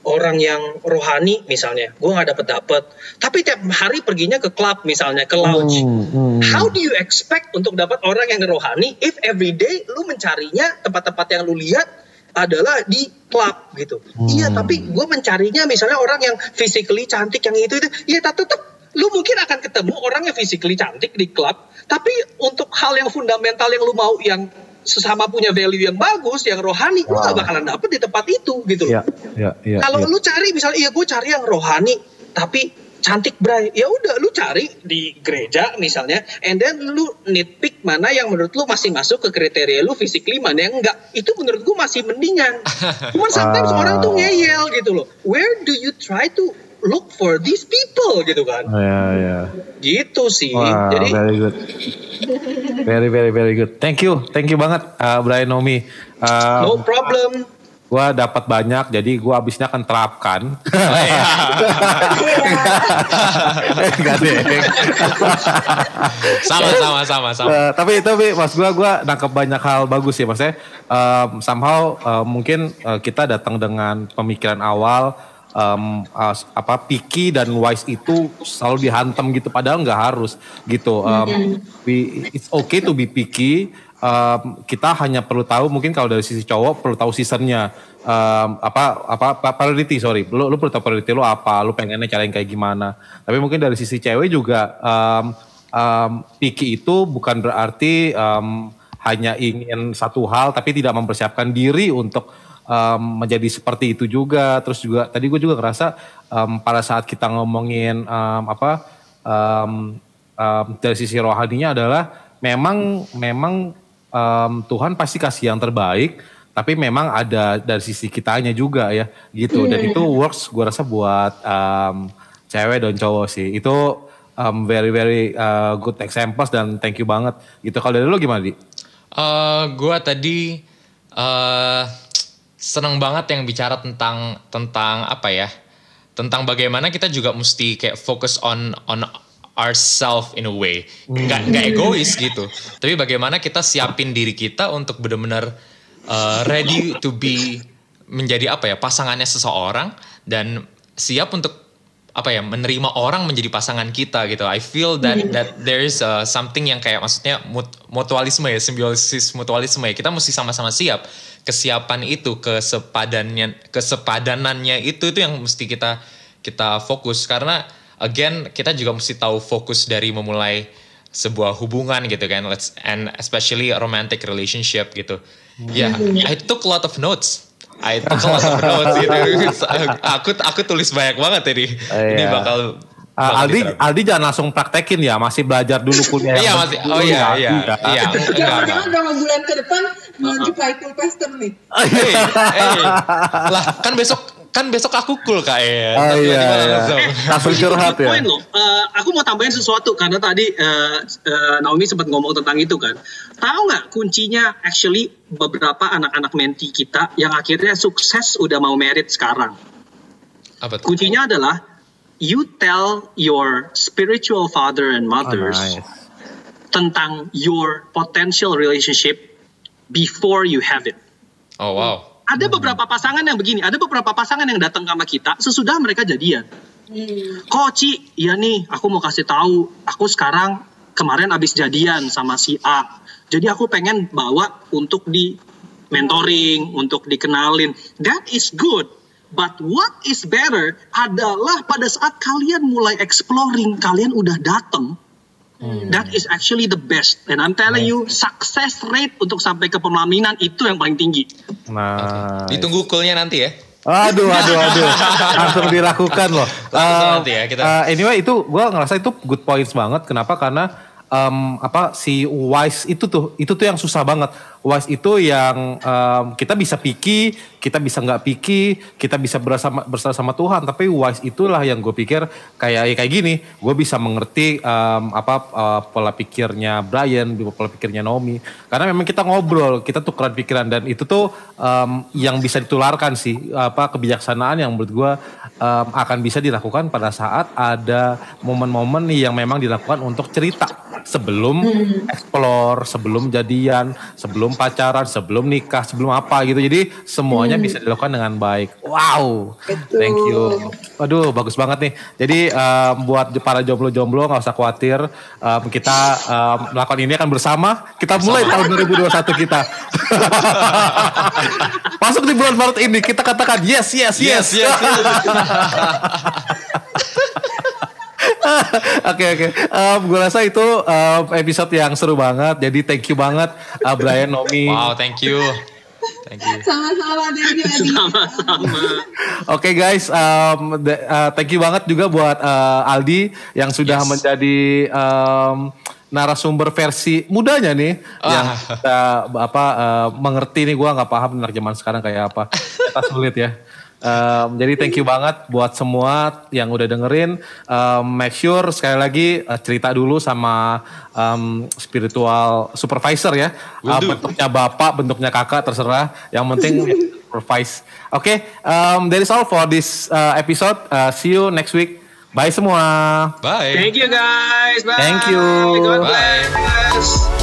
orang yang rohani misalnya. Gue nggak dapet dapet. Tapi tiap hari perginya ke klub misalnya, ke lounge. Hmm, hmm. How do you expect untuk dapat orang yang rohani if every day lu mencarinya tempat-tempat yang lu lihat adalah di klub gitu. Iya, tapi gue mencarinya misalnya orang yang physically cantik yang itu itu. Iya, tapi tetap lu mungkin akan ketemu orang yang physically cantik di klub, tapi untuk hal yang fundamental yang lu mau yang sesama punya value yang bagus, yang rohani, lu gak Wow. bakalan dapet di tempat itu gitu loh. Ya, ya, ya. Kalau ya. lu cari misalnya iya gue cari yang rohani tapi cantik bray ya udah lu cari di gereja misalnya and then lu nitpick mana yang menurut lu masih masuk ke kriteria lu physically mana yang enggak itu menurut gue masih mendingan cuman sometimes Wow. orang tuh ngeyel gitu loh where do you try to look for these people gitu kan Ya, ya. gitu sih Wow, jadi very good. Very, very, very good. Thank you, thank you banget, uh, Brian Nomi. Uh, no problem Gua dapat banyak, jadi gua abisnya akan terapkan. Enggak deh. sama sama sama sama. Eh, tapi tapi mas gua gua nangkep banyak hal bagus ya maksudnya em, somehow eh, mungkin eh, kita datang dengan pemikiran awal em, as- apa picky dan wise itu selalu dihantam gitu padahal nggak harus gitu Em, we- it's okay to be picky Em, kita hanya perlu tahu mungkin kalau dari sisi cowok perlu tahu seasonnya. Em, apa apa apa priority sorry. Lu lu perlu tahu priority lu apa lu pengennya cara yang kayak gimana. Tapi mungkin dari sisi cewek juga em, um, picky itu bukan berarti um, hanya ingin satu hal tapi tidak mempersiapkan diri untuk um, menjadi seperti itu juga. Terus juga tadi gue juga ngerasa um, pada saat kita ngomongin um, apa um, um, dari sisi rohaninya adalah memang memang um, Tuhan pasti kasih yang terbaik tapi memang ada dari sisi kitanya juga ya gitu. Dan itu works gue rasa buat um, cewek dan cowok sih. Itu um, very very uh, good examples dan thank you banget. Gitu. Kalau dari lo gimana di? Eh, gua tadi eh seneng banget yang bicara tentang tentang apa ya? Tentang bagaimana kita juga mesti kayak fokus on on ourself in a way. Nggak nggak egois gitu. Tapi bagaimana kita siapin diri kita untuk benar-benar eh, ready to be menjadi apa ya pasangannya seseorang dan siap untuk apa ya menerima orang menjadi pasangan kita gitu. I feel that that there is uh, something yang kayak maksudnya mut- mutualisme ya, simbiosis mutualisme ya. Kita mesti sama-sama siap. Kesiapan itu, kesepadannya kesepadanannya itu itu yang mesti kita kita fokus karena again kita juga mesti tahu fokus dari memulai sebuah hubungan gitu kan let's and especially a romantic relationship gitu. Ya, I took a lot of notes. I took a lot of notes gitu. aku aku tulis banyak banget tadi. Ini Iya. bakal Uh, bakal Aldi diterapin. Aldi jangan langsung praktekin ya masih belajar dulu kuliah. Iya masih. Oh iya ya, iya Aldi, ya. iya. Jangan-jangan berapa bulan ke depan menuju Michael Pastor nih. Hey, hey. Lah kan besok kan besok aku cool kak ya. Oh iya, iya. langsung. Langsung curhat ya. Poin loh. Eh, aku mau tambahin sesuatu karena tadi eh, eh, Naomi sempat ngomong tentang itu kan. Tahu nggak kuncinya actually beberapa anak-anak menti kita yang akhirnya sukses udah mau merit sekarang. Apa tuh? Kuncinya adalah you tell your spiritual father and Oh, mothers nice. tentang your potential relationship before you have it. Oh wow. Ada beberapa pasangan yang begini, ada beberapa pasangan yang datang sama kita sesudah mereka jadian. Kok Ci, iya nih, aku mau kasih tahu, aku sekarang kemarin abis jadian sama si A. Jadi aku pengen bawa untuk di mentoring, untuk dikenalin. That is good. But what is better adalah pada saat kalian mulai exploring, kalian udah datang, That is actually the best. And I'm telling you, success rate untuk sampai ke pelaminan itu yang paling tinggi. Nah. Ditunggu coolnya nanti ya. Aduh, aduh, aduh. Langsung dilakukan loh. Langsung Um, nanti ya, kita- uh, anyway itu gue ngerasa itu good points banget. Kenapa? Karena um, apa si wise itu tuh itu tuh yang susah banget wise itu yang um, kita bisa picky kita bisa nggak picky kita bisa bersama bersama sama Tuhan. Tapi wise itulah yang gue pikir kayak ya kayak gini gue bisa mengerti um, apa uh, pola pikirnya Brian pola pikirnya Naomi. Karena memang kita ngobrol kita tukeran pikiran dan itu tuh um, yang bisa ditularkan sih apa kebijaksanaan yang menurut gue um, akan bisa dilakukan pada saat ada momen-momen yang memang dilakukan untuk cerita. Sebelum explore, sebelum jadian, sebelum pacaran, sebelum nikah, sebelum apa gitu. Jadi semuanya bisa dilakukan dengan baik. Wow, thank you. Waduh, bagus banget nih. Jadi um, buat para jomblo-jomblo nggak usah khawatir. Um, kita um, melakukan ini akan bersama. Kita mulai tahun 2021 kita. Masuk di bulan Maret ini kita katakan yes, yes, yes. Yes, yes, yes. Oke oke, Um, gue rasa itu um, episode yang seru banget. Jadi thank you banget uh, Brian Nomi. wow, thank you. Thank you. Sama-sama thank you. Sama-sama. Oke guys, um, the- uh, thank you banget juga buat uh, Aldi yang sudah Yes. menjadi um, narasumber versi mudanya nih Ah. yang kita apa uh, mengerti nih gua nggak paham zaman sekarang kayak apa. Kita sulit ya. Um, jadi thank you banget buat semua yang udah dengerin. Um, make sure sekali lagi uh, cerita dulu sama um, spiritual supervisor ya. Uh, bentuknya bapak, bentuknya kakak terserah. Yang penting supervise. Oke, um, that is all for this uh, episode. Uh, see you next week. Bye semua. Bye. Thank you guys. Bye. Thank you. God Bye. bless.